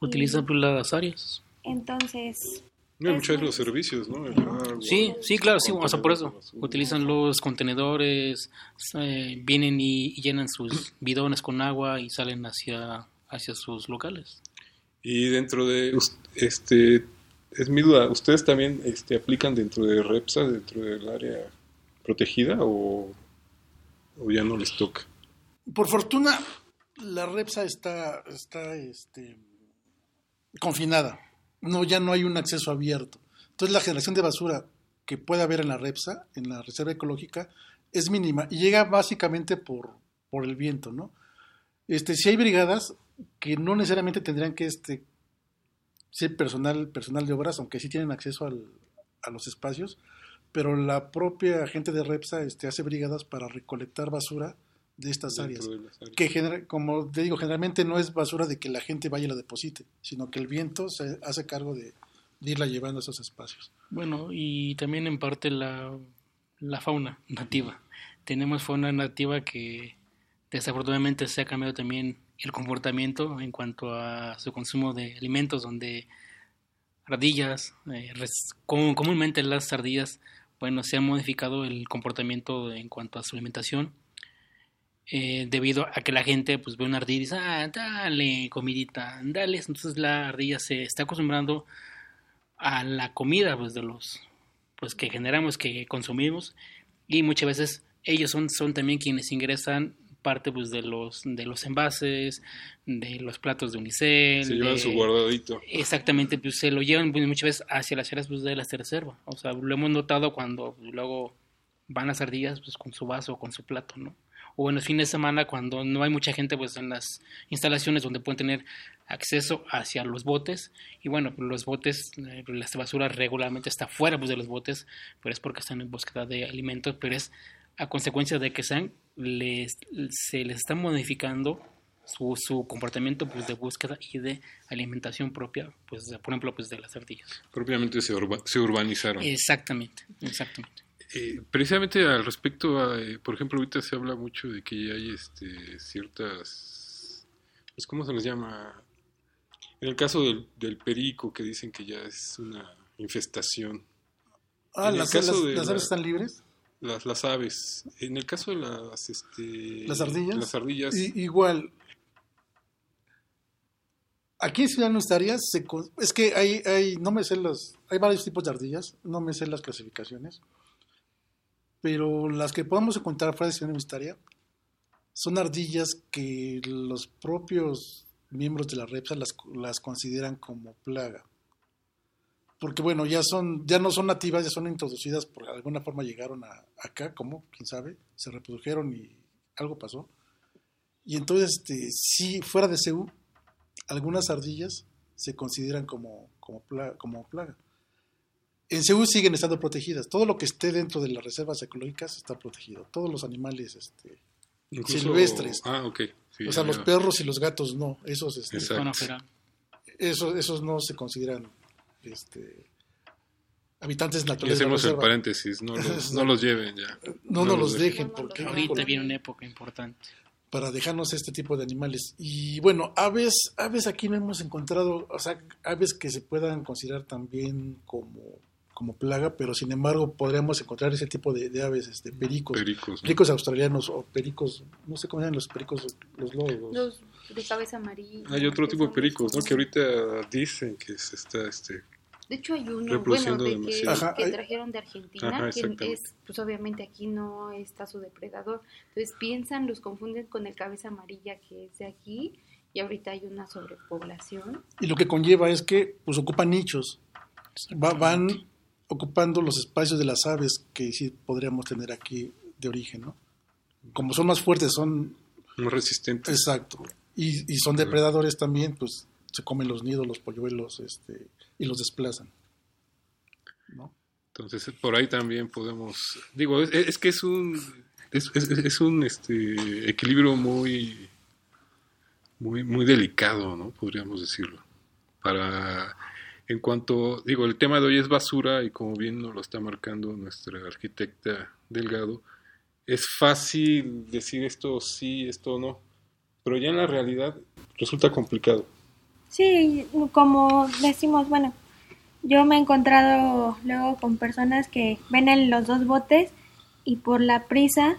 utilizan pues, las áreas. Entonces, no, muchos de los servicios, ¿no? sí, sí, claro, sí, o sea, por eso. Utilizan los contenedores, eh, vienen y, llenan sus bidones con agua y salen hacia, hacia sus locales. Y dentro de, este, es mi duda, ¿ustedes también este, aplican dentro de REPSA, dentro del área protegida o, o ya no les toca? Por fortuna, la REPSA está, está este, confinada no, ya no hay un acceso abierto. Entonces la generación de basura que puede haber en la REPSA, en la Reserva Ecológica, es mínima y llega básicamente por, por el viento, ¿no? Este, si hay brigadas que no necesariamente tendrían que este, ser personal, personal de obras, aunque sí tienen acceso al, a los espacios, pero la propia gente de REPSA este, hace brigadas para recolectar basura de estas áreas. Que, como te digo, generalmente no es basura de que la gente vaya y la deposite, sino que el viento se hace cargo de, irla llevando a esos espacios. Bueno, y también en parte la, la fauna nativa. Tenemos fauna nativa que desafortunadamente se ha cambiado también el comportamiento en cuanto a su consumo de alimentos, donde ardillas, eh, comúnmente las ardillas, bueno, se ha modificado el comportamiento en cuanto a su alimentación eh, debido a que la gente pues ve una ardilla y dice, ah, dale comidita, dale. Entonces la ardilla se está acostumbrando a la comida pues de los pues que generamos, que consumimos y muchas veces ellos son, son también quienes ingresan parte pues de los de los envases, de los platos de unicel. Se llevan de- su guardadito. Exactamente, pues se lo llevan pues, muchas veces hacia las áreas pues, de la reserva. O sea, lo hemos notado cuando pues, luego van las ardillas pues con su vaso o con su plato, ¿no? O en los fines de semana cuando no hay mucha gente pues en las instalaciones donde pueden tener acceso hacia los botes y bueno, pues, los botes, eh, la basura regularmente está fuera pues, de los botes, pero es porque están en búsqueda de alimentos, pero es a consecuencia de que sean, les, se les está modificando su, su comportamiento pues, de búsqueda y de alimentación propia, pues de- por ejemplo, pues de las ardillas. Propiamente se, urba- se urbanizaron. Exactamente, exactamente. Eh, precisamente al respecto, a, eh, por ejemplo, ahorita se habla mucho de que hay este, ciertas, pues, ¿cómo se les llama? En el caso del, del perico, que dicen que ya es una infestación. Ah, En el las, caso las- de las la- aves están libres. Las, las aves. En el caso de las, este, Las ardillas. Las ardillas. Igual. Aquí en Ciudad Nustaria se es que hay, hay, no me sé las, hay varios tipos de ardillas, no me sé las clasificaciones, pero las que podemos encontrar fuera de Ciudad Nustaria son ardillas que los propios miembros de la REPSA las, las consideran como plaga. Porque bueno, ya son, ya no son nativas, ya son introducidas, por alguna forma llegaron a, acá, como, quién sabe, se reprodujeron y algo pasó. Y entonces, este, sí, fuera de CEU, algunas ardillas se consideran como, como, pla- como plaga. En CEU siguen estando protegidas. Todo lo que esté dentro de las reservas ecológicas está protegido. Todos los animales este, Incluso- silvestres. Ah, ok. Sí, o sea, los perros y los gatos no. Esos, este, esos, esos no se consideran este, habitantes Y naturales. de la hacemos el paréntesis, no los, no los lleven ya. No, no los dejen, No, los porque dejen. ahorita viene una época importante. para dejarnos este tipo de animales. Y bueno, aves, aves aquí no hemos encontrado, o sea, aves que se puedan considerar también como, como plaga, pero sin embargo podríamos encontrar ese tipo de, de aves, este, pericos, Pericos. ¿no? pericos australianos o pericos, no sé cómo se llaman los pericos, los lobos. Los de cabeza amarilla. Hay otro tipo de pericos, ¿no? Que ahorita dicen que se está, este, De hecho hay uno, bueno, reproduciendo de que, demasiado. Ajá, que hay- trajeron de Argentina, Ajá, que es, pues obviamente aquí no está su depredador. Entonces piensan, los confunden con el cabeza amarilla que es de aquí y ahorita hay una sobrepoblación. Y lo que conlleva es que pues ocupan nichos, Va- van ocupando los espacios de las aves que sí podríamos tener aquí de origen, ¿no? Como son más fuertes, son más resistentes. Exacto. Y, y son depredadores también, pues se comen los nidos, los polluelos, este, y los desplazan. ¿no? Entonces, por ahí también podemos, digo, es, es que es un, es, es- es un este, equilibrio muy, muy, muy delicado, ¿no? Podríamos decirlo. Para, en cuanto, digo, el tema de hoy es basura y como bien nos lo está marcando nuestra arquitecta Delgado, es fácil decir esto sí, esto no, pero ya en la realidad resulta complicado. Sí, como decimos, bueno, yo me he encontrado luego con personas que ven en los dos botes y por la prisa,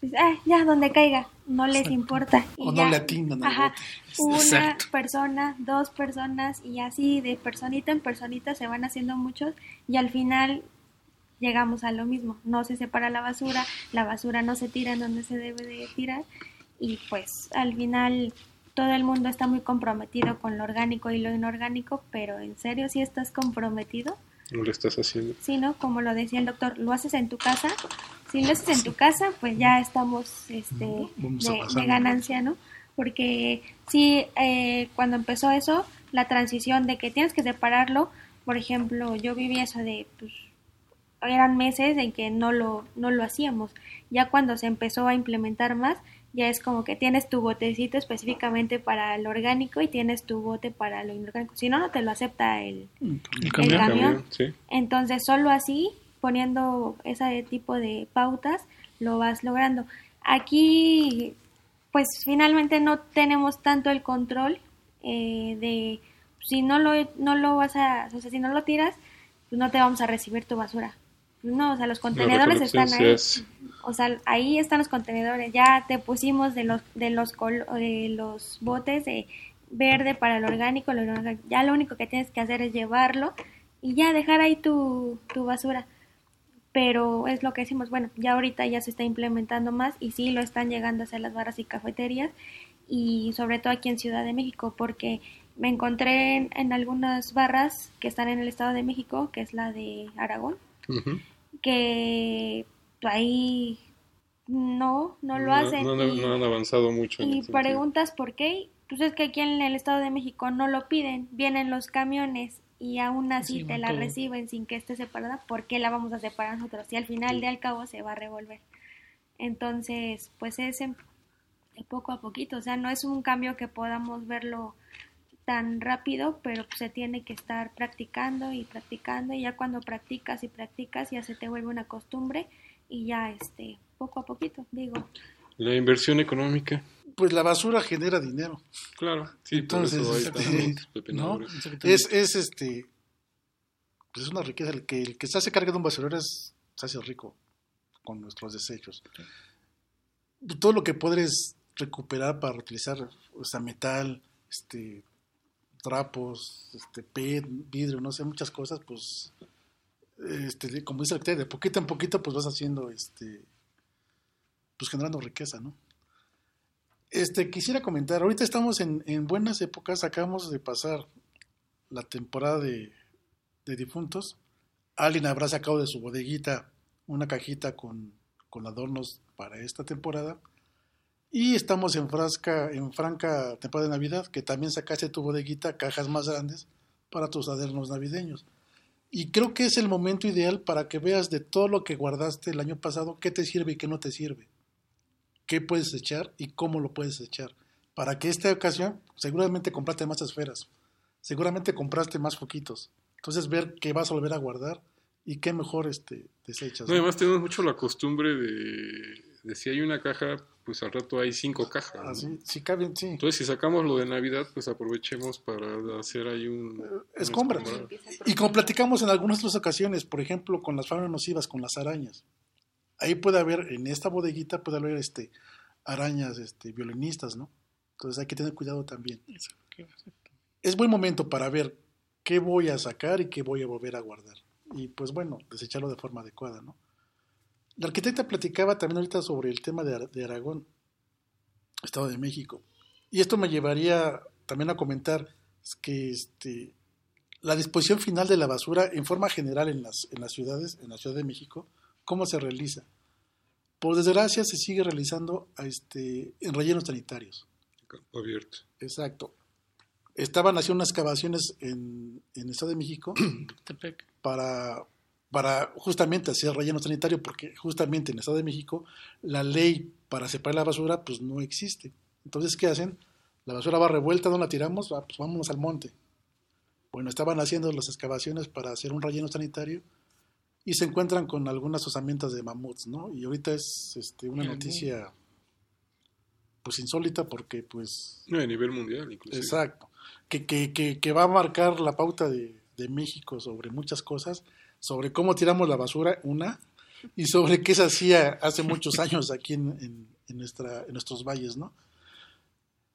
pues, ah, ya donde caiga, no les importa. Y O no ya. le atinan Ajá, una Exacto. persona, dos personas y así de personita en personita se van haciendo muchos y al final llegamos a lo mismo, no se separa la basura, la basura no se tira en donde se debe de tirar y pues al final todo el mundo está muy comprometido con lo orgánico y lo inorgánico, pero en serio si estás comprometido, No lo estás haciendo. sí, ¿no? Como lo decía el doctor, lo haces en tu casa, si lo haces en tu casa, pues ya estamos este, de ganancia, ¿no? Porque sí, eh, cuando empezó eso, la transición de que tienes que separarlo, por ejemplo, yo viví eso de, pues, eran meses en que no lo, no lo hacíamos. Ya cuando se empezó a implementar más, ya es como que tienes tu botecito específicamente para lo orgánico y tienes tu bote para lo inorgánico. Si no, no te lo acepta el, El el camión. camión. Sí. Entonces, solo así, poniendo ese tipo de pautas, lo vas logrando. Aquí, pues finalmente no tenemos tanto el control eh, de si no lo, no lo vas a, o sea, si no lo tiras, pues no te vamos a recibir tu basura. No, o sea, los contenedores están ahí. O sea, ahí están los contenedores. Ya te pusimos de los de los col- de los botes de verde para lo orgánico, lo inorgánico. Ya lo único que tienes que hacer es llevarlo y ya dejar ahí tu, tu basura. pero es lo que decimos, bueno, ya ahorita ya se está implementando más y sí lo están llegando a hacer las barras y cafeterías y sobre todo aquí en Ciudad de México, porque me encontré en, algunas barras que están en el Estado de México, que es la de Aragón, que ahí no, no lo hacen. No, han avanzado mucho. y preguntas por qué, pues es que aquí en el Estado de México no lo piden, vienen los camiones y aún así te la reciben sin que esté separada, ¿por qué la vamos a separar nosotros? Y al final de al cabo se va a revolver. Entonces, pues es poco a poquito, o sea, no es un cambio que podamos verlo tan rápido, pero se tiene que estar practicando y practicando y ya cuando practicas y practicas ya se te vuelve una costumbre y ya este poco a poquito, digo. La inversión económica. Pues la basura genera dinero. Claro, sí, entonces este, ¿no? es, es este pues es una riqueza el que el que se hace carga de un basurero es, se hace rico con nuestros desechos. Todo lo que puedes recuperar para utilizar o sea, metal, este trapos, este PET, vidrio, no sé, muchas cosas, pues este, como dice el de poquito en poquito pues vas haciendo este pues generando riqueza, ¿no? Este, quisiera comentar, ahorita estamos en, en buenas épocas, acabamos de pasar la temporada de, de difuntos. Alguien habrá sacado de su bodeguita una cajita con, con adornos para esta temporada. Y estamos en, frasca, en franca temporada de Navidad, que también sacaste tu bodeguita, cajas más grandes para tus adornos navideños. Y creo que es el momento ideal para que veas de todo lo que guardaste el año pasado, qué te sirve y qué no te sirve qué puedes echar y cómo lo puedes echar. Para que esta ocasión seguramente compraste más esferas, seguramente compraste más foquitos. Entonces ver qué vas a volver a guardar y qué mejor este, desechas. No, además tenemos mucho la costumbre de, si hay una caja, pues al rato hay cinco cajas. Ah, sí, caben, sí. Entonces si sacamos lo de Navidad, pues aprovechemos para hacer ahí un... Eh, escombra. Y como platicamos en algunas otras ocasiones, por ejemplo, con las faunas nocivas, con las arañas ahí puede haber, en esta bodeguita puede haber este, arañas este, violinistas, ¿no? Entonces hay que tener cuidado también. Es buen momento para ver qué voy a sacar y qué voy a volver a guardar. Y pues bueno, desecharlo de forma adecuada, ¿no? La arquitecta platicaba también ahorita sobre el tema de, de Aragón, Estado de México. Y esto me llevaría también a comentar que este, la disposición final de la basura en forma general en las, en las ciudades, en la Ciudad de México, ¿Cómo se realiza? Por desgracia se sigue realizando este, en rellenos sanitarios. Campo abierto. Exacto. Estaban haciendo unas excavaciones en, en el Estado de México para, para justamente hacer relleno sanitario, porque justamente en el Estado de México la ley para separar la basura pues no existe. Entonces, ¿qué hacen? La basura va revuelta, no la tiramos, ah, pues vámonos al monte. Bueno, estaban haciendo las excavaciones para hacer un relleno sanitario y se encuentran con algunas osamentas de mamuts, ¿no? Y ahorita es este, una noticia pues insólita porque pues... No, a nivel mundial incluso. Exacto. Que, que, que, que, va a marcar la pauta de, de, México sobre muchas cosas, sobre cómo tiramos la basura, una, y sobre qué se hacía hace muchos años aquí en, en, en nuestros valles, ¿no?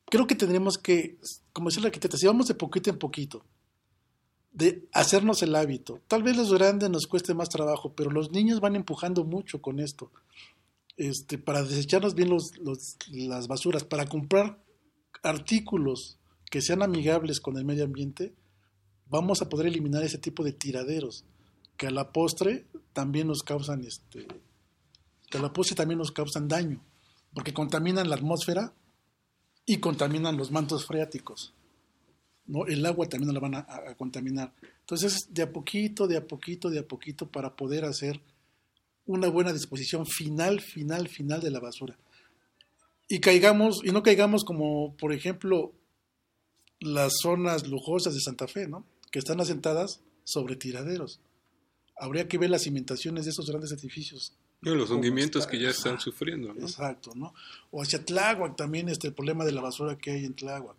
Creo que tendremos que, como decía la arquitecta, si vamos de poquito en poquito, de hacernos el hábito. Tal vez los grandes nos cueste más trabajo, pero los niños van empujando mucho con esto. Este, para desecharnos bien los, las basuras, para comprar artículos que sean amigables con el medio ambiente, vamos a poder eliminar ese tipo de tiraderos que a la postre también nos causan este que a la postre también nos causan daño, porque contaminan la atmósfera y contaminan los mantos freáticos. ¿no? El agua también la van a, contaminar. Entonces, de a poquito, de a poquito, de a poquito para poder hacer una buena disposición final, final, final de la basura. Y caigamos, y no caigamos como, por ejemplo, las zonas lujosas de Santa Fe, ¿no? Que están asentadas sobre tiraderos. Habría que ver las cimentaciones de esos grandes edificios. los hundimientos que ya están sufriendo, ¿no? Exacto, ¿no? O hacia Tláhuac también, este, el problema de la basura que hay en Tláhuac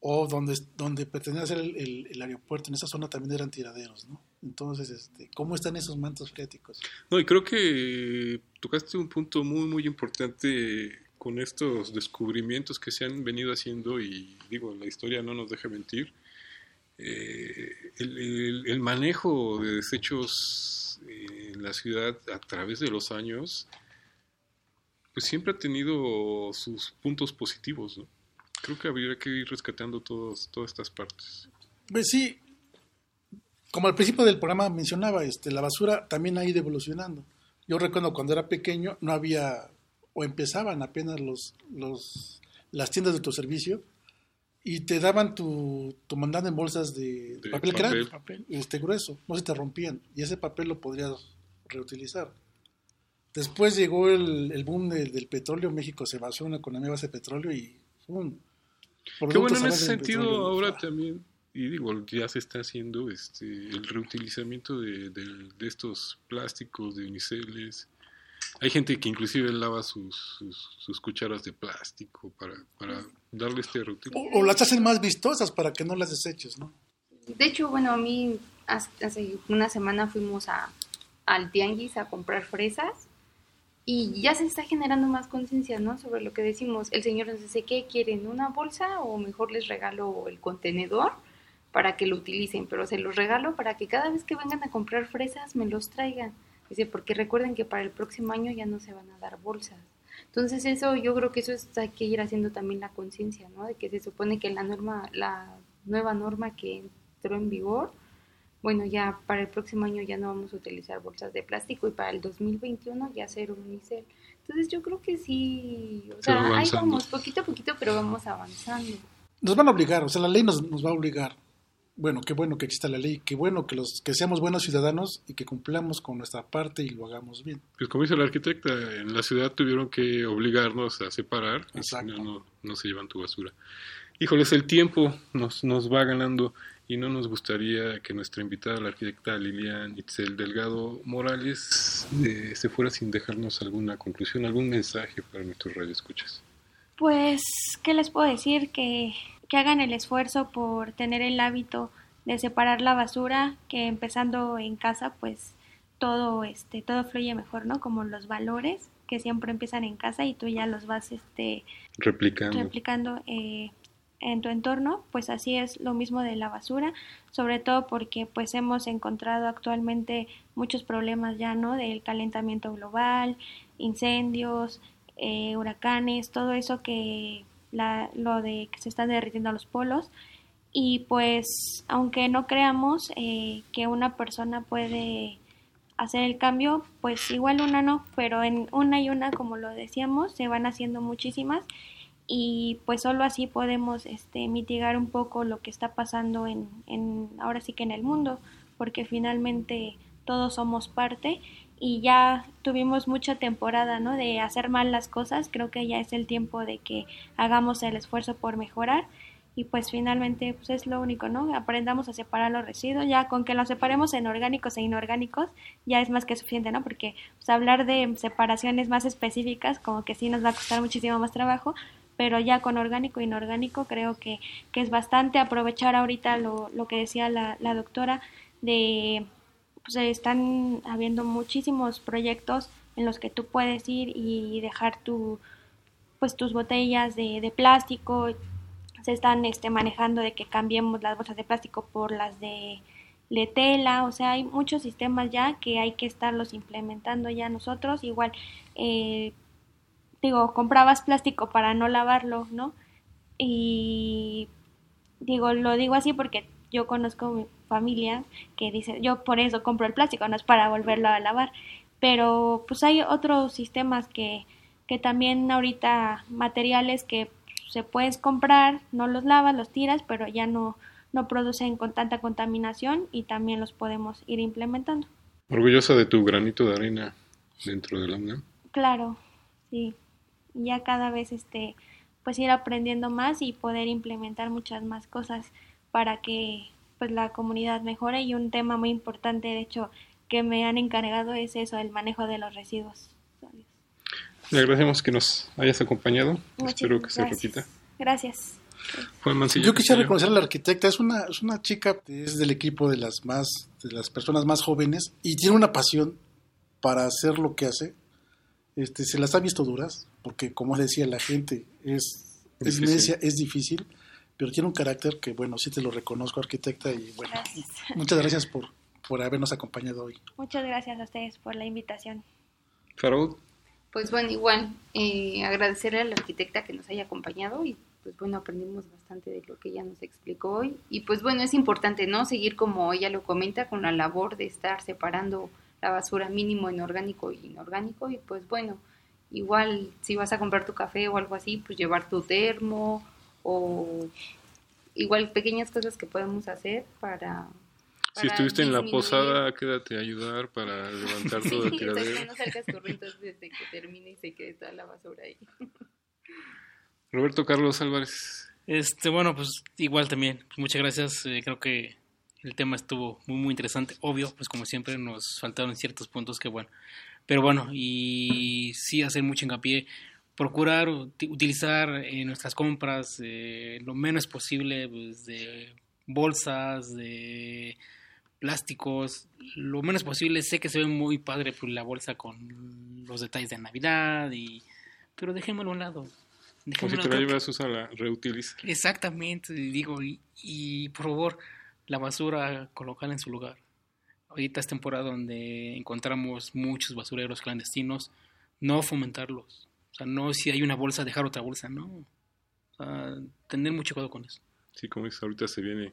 o donde, donde pretendía ser el, el, aeropuerto, en esa zona también eran tiraderos, ¿no? Entonces, este, ¿cómo están esos mantos freáticos? No, y creo que tocaste un punto muy, muy importante con estos descubrimientos que se han venido haciendo y digo, la historia no nos deja mentir. Eh, el, manejo de desechos en la ciudad a través de los años, pues siempre ha tenido sus puntos positivos, ¿no? Creo que habría que ir rescatando todos, todas estas partes. Pues sí, como al principio del programa mencionaba, este, la basura también ha ido evolucionando. Yo recuerdo cuando era pequeño no había, o empezaban apenas los, los, las tiendas de autoservicio y te daban tu, tu mandado en bolsas de, De papel, papel. gran, este, grueso, no se te rompían y ese papel lo podrías reutilizar. Después llegó el, el boom del, del petróleo, México se basó en una economía base de petróleo y ¡pum! Qué bueno en ese sentido petróleo. ahora también, y digo, ya se está haciendo este el reutilizamiento de, de- de estos plásticos, de uniceles. Hay gente que inclusive lava sus, sus, sus cucharas de plástico para, para darle este reutilización. O, o las hacen más vistosas para que no las deseches, ¿no? De hecho, bueno, a mí hace hace una semana fuimos a, al tianguis a comprar fresas y ya se está generando más conciencia, ¿no? Sobre lo que decimos. El señor nos dice, ¿qué quieren? ¿Una bolsa o mejor les regalo el contenedor para que lo utilicen? Pero se los regalo para que cada vez que vengan a comprar fresas me los traigan. Dice, porque recuerden que para el próximo año ya no se van a dar bolsas. Entonces eso, yo creo que eso es, hay que ir haciendo también la conciencia, ¿no? De que se supone que la norma, la nueva norma que entró en vigor, bueno, ya para el próximo año ya no vamos a utilizar bolsas de plástico y para el 2021 ya cero unicel. Entonces yo creo que sí, o sea, ahí vamos, poquito a poquito, pero vamos avanzando. Nos van a obligar, o sea, la ley nos, nos va a obligar. Bueno, qué bueno que exista la ley, qué bueno que los que seamos buenos ciudadanos y que cumplamos con nuestra parte y lo hagamos bien. Pues como dice la arquitecta, en la ciudad tuvieron que obligarnos a separar, Exacto. no, no, no se llevan tu basura. Híjoles, el tiempo nos, nos va ganando y no nos gustaría que nuestra invitada, la arquitecta Lilian Itzel Delgado Morales, eh, se fuera sin dejarnos alguna conclusión, algún mensaje para nuestros radioescuchas. Pues, ¿qué les puedo decir? Que, que hagan el esfuerzo por tener el hábito de separar la basura, que empezando en casa, pues todo, este, todo fluye mejor, ¿no? Como los valores que siempre empiezan en casa y tú ya los vas, este, Replicando. replicando eh, en tu entorno, pues así es lo mismo de la basura, sobre todo porque pues hemos encontrado actualmente muchos problemas ya, ¿no? Del calentamiento global, incendios, eh, huracanes, todo eso que la, lo de que se están derritiendo los polos. Y pues aunque no creamos eh, que una persona puede hacer el cambio, pues igual una no, pero en una y una, como lo decíamos, se van haciendo muchísimas. Y pues solo así podemos este, mitigar un poco lo que está pasando en, en ahora sí que en el mundo, porque finalmente todos somos parte y ya tuvimos mucha temporada, ¿no? De hacer mal las cosas, creo que ya es el tiempo de que hagamos el esfuerzo por mejorar y pues finalmente pues es lo único, ¿no? Aprendamos a separar los residuos, ya con que los separemos en orgánicos e inorgánicos ya es más que suficiente, ¿no? Porque pues, hablar de separaciones más específicas como que sí nos va a costar muchísimo más trabajo, pero ya con orgánico e inorgánico creo que, que es bastante aprovechar ahorita lo, lo que decía la, la doctora de pues están habiendo muchísimos proyectos en los que tú puedes ir y dejar tu pues tus botellas de, de plástico. Se están este manejando de que cambiemos las bolsas de plástico por las de, de tela. O sea hay muchos sistemas ya que hay que estarlos implementando ya nosotros. Igual eh, digo comprabas plástico para no lavarlo no y digo lo digo así porque yo conozco mi familia que dice, yo por eso compro el plástico, no es para volverlo a lavar. Pero pues hay otros sistemas que, que también ahorita materiales que se puedes comprar, no los lavas, los tiras, pero ya no, no producen con tanta contaminación y también los podemos ir implementando. Orgullosa de tu granito de arena dentro de la UNAM. Claro, sí. Ya cada vez este pues ir aprendiendo más y poder implementar muchas más cosas para que pues la comunidad mejore y un tema muy importante de hecho que me han encargado es eso el manejo de los residuos Le agradecemos que nos hayas acompañado. Muchas Espero que se gracias. repita. gracias Juan Mancilla. Yo quisiera reconocer a la arquitecta, es una, es una chica, es del equipo de las más, de las personas más jóvenes y tiene una pasión para hacer lo que hace. Este, se las ha visto duras, porque como decía la gente, es, es necia, es difícil, pero tiene un carácter que, bueno, sí te lo reconozco, arquitecta, y bueno, Gracias. muchas gracias por, por habernos acompañado hoy. Muchas gracias a ustedes por la invitación. Farod. Pues bueno, igual, eh, agradecerle a la arquitecta que nos haya acompañado y pues bueno, aprendimos bastante de lo que ella nos explicó hoy. Y pues bueno, es importante, ¿no? Seguir como ella lo comenta con la labor de estar separando la basura mínimo en orgánico y inorgánico y pues bueno, igual si vas a comprar tu café o algo así, pues llevar tu termo o igual pequeñas cosas que podemos hacer para... Si estuviste en la posada, quédate a ayudar para levantar todo el Sí, tiradero. no salgas corriendo desde que termine y se quede toda la basura ahí. Roberto Carlos Álvarez. Este, bueno, pues igual también. Pues, muchas gracias. eh, creo que el tema estuvo muy, muy interesante. Obvio, pues como siempre nos faltaron ciertos puntos que bueno. Pero bueno, y sí hacer mucho hincapié. Procurar uti- utilizar en nuestras compras eh, lo menos posible pues, de bolsas, de plásticos, lo menos posible. Sé que se ve muy padre pues, la bolsa con los detalles de Navidad, y pero dejémoslo a un lado. Como si Dejémoslo te la llevas, reutiliza. Exactamente, digo, y, y por favor, la basura colocarla en su lugar. Ahorita es temporada donde encontramos muchos basureros clandestinos, no fomentarlos. Sea, no si hay una bolsa, dejar otra bolsa, no. O sea, tener mucho cuidado con eso. Sí, como dices, ahorita se viene.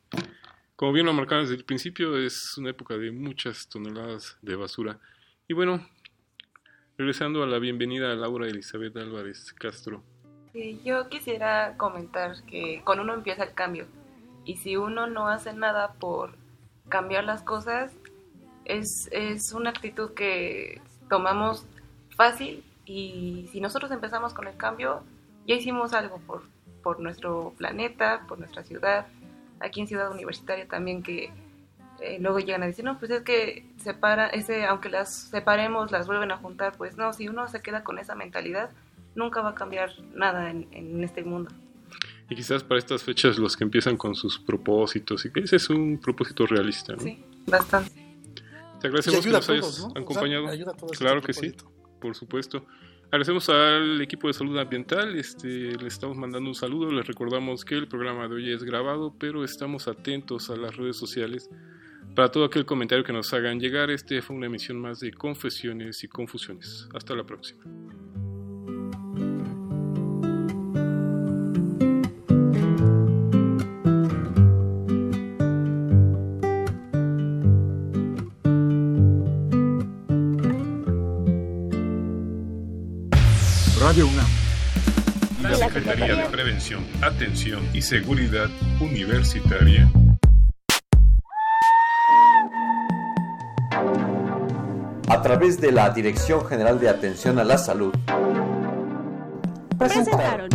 Como bien lo marcaron desde el principio, es una época de muchas toneladas de basura. Y bueno, regresando a la bienvenida a Laura Elizabeth Álvarez Castro. Sí, yo quisiera comentar que con uno empieza el cambio y si uno no hace nada por cambiar las cosas, es, es una actitud que tomamos fácil y si nosotros empezamos con el cambio, ya hicimos algo por, por nuestro planeta, por nuestra ciudad, aquí en Ciudad Universitaria también que eh, luego llegan a decir, no, pues es que separa, ese, aunque las separemos, las vuelven a juntar, pues no, si uno se queda con esa mentalidad, nunca va a cambiar nada en, en este mundo. Y quizás para estas fechas los que empiezan con sus propósitos, y que ese es un propósito realista, ¿no? Sí, bastante. Te agradecemos que nos a hayas ¿no? O sea, acompañado. ayuda a todos claro este que sí. Por supuesto. Agradecemos al equipo de salud ambiental, este, les estamos mandando un saludo, les recordamos que el programa de hoy es grabado, pero estamos atentos a las redes sociales para todo aquel comentario que nos hagan llegar. Este fue una emisión más de Confesiones y Confusiones. Hasta la próxima. Radio UNAM. La Secretaría de Prevención, Atención y Seguridad Universitaria. A través de la Dirección General de Atención a la Salud. Presentaron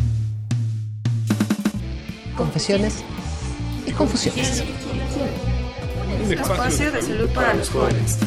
Confesiones y Confusiones. Un Espacio de salud para los jóvenes.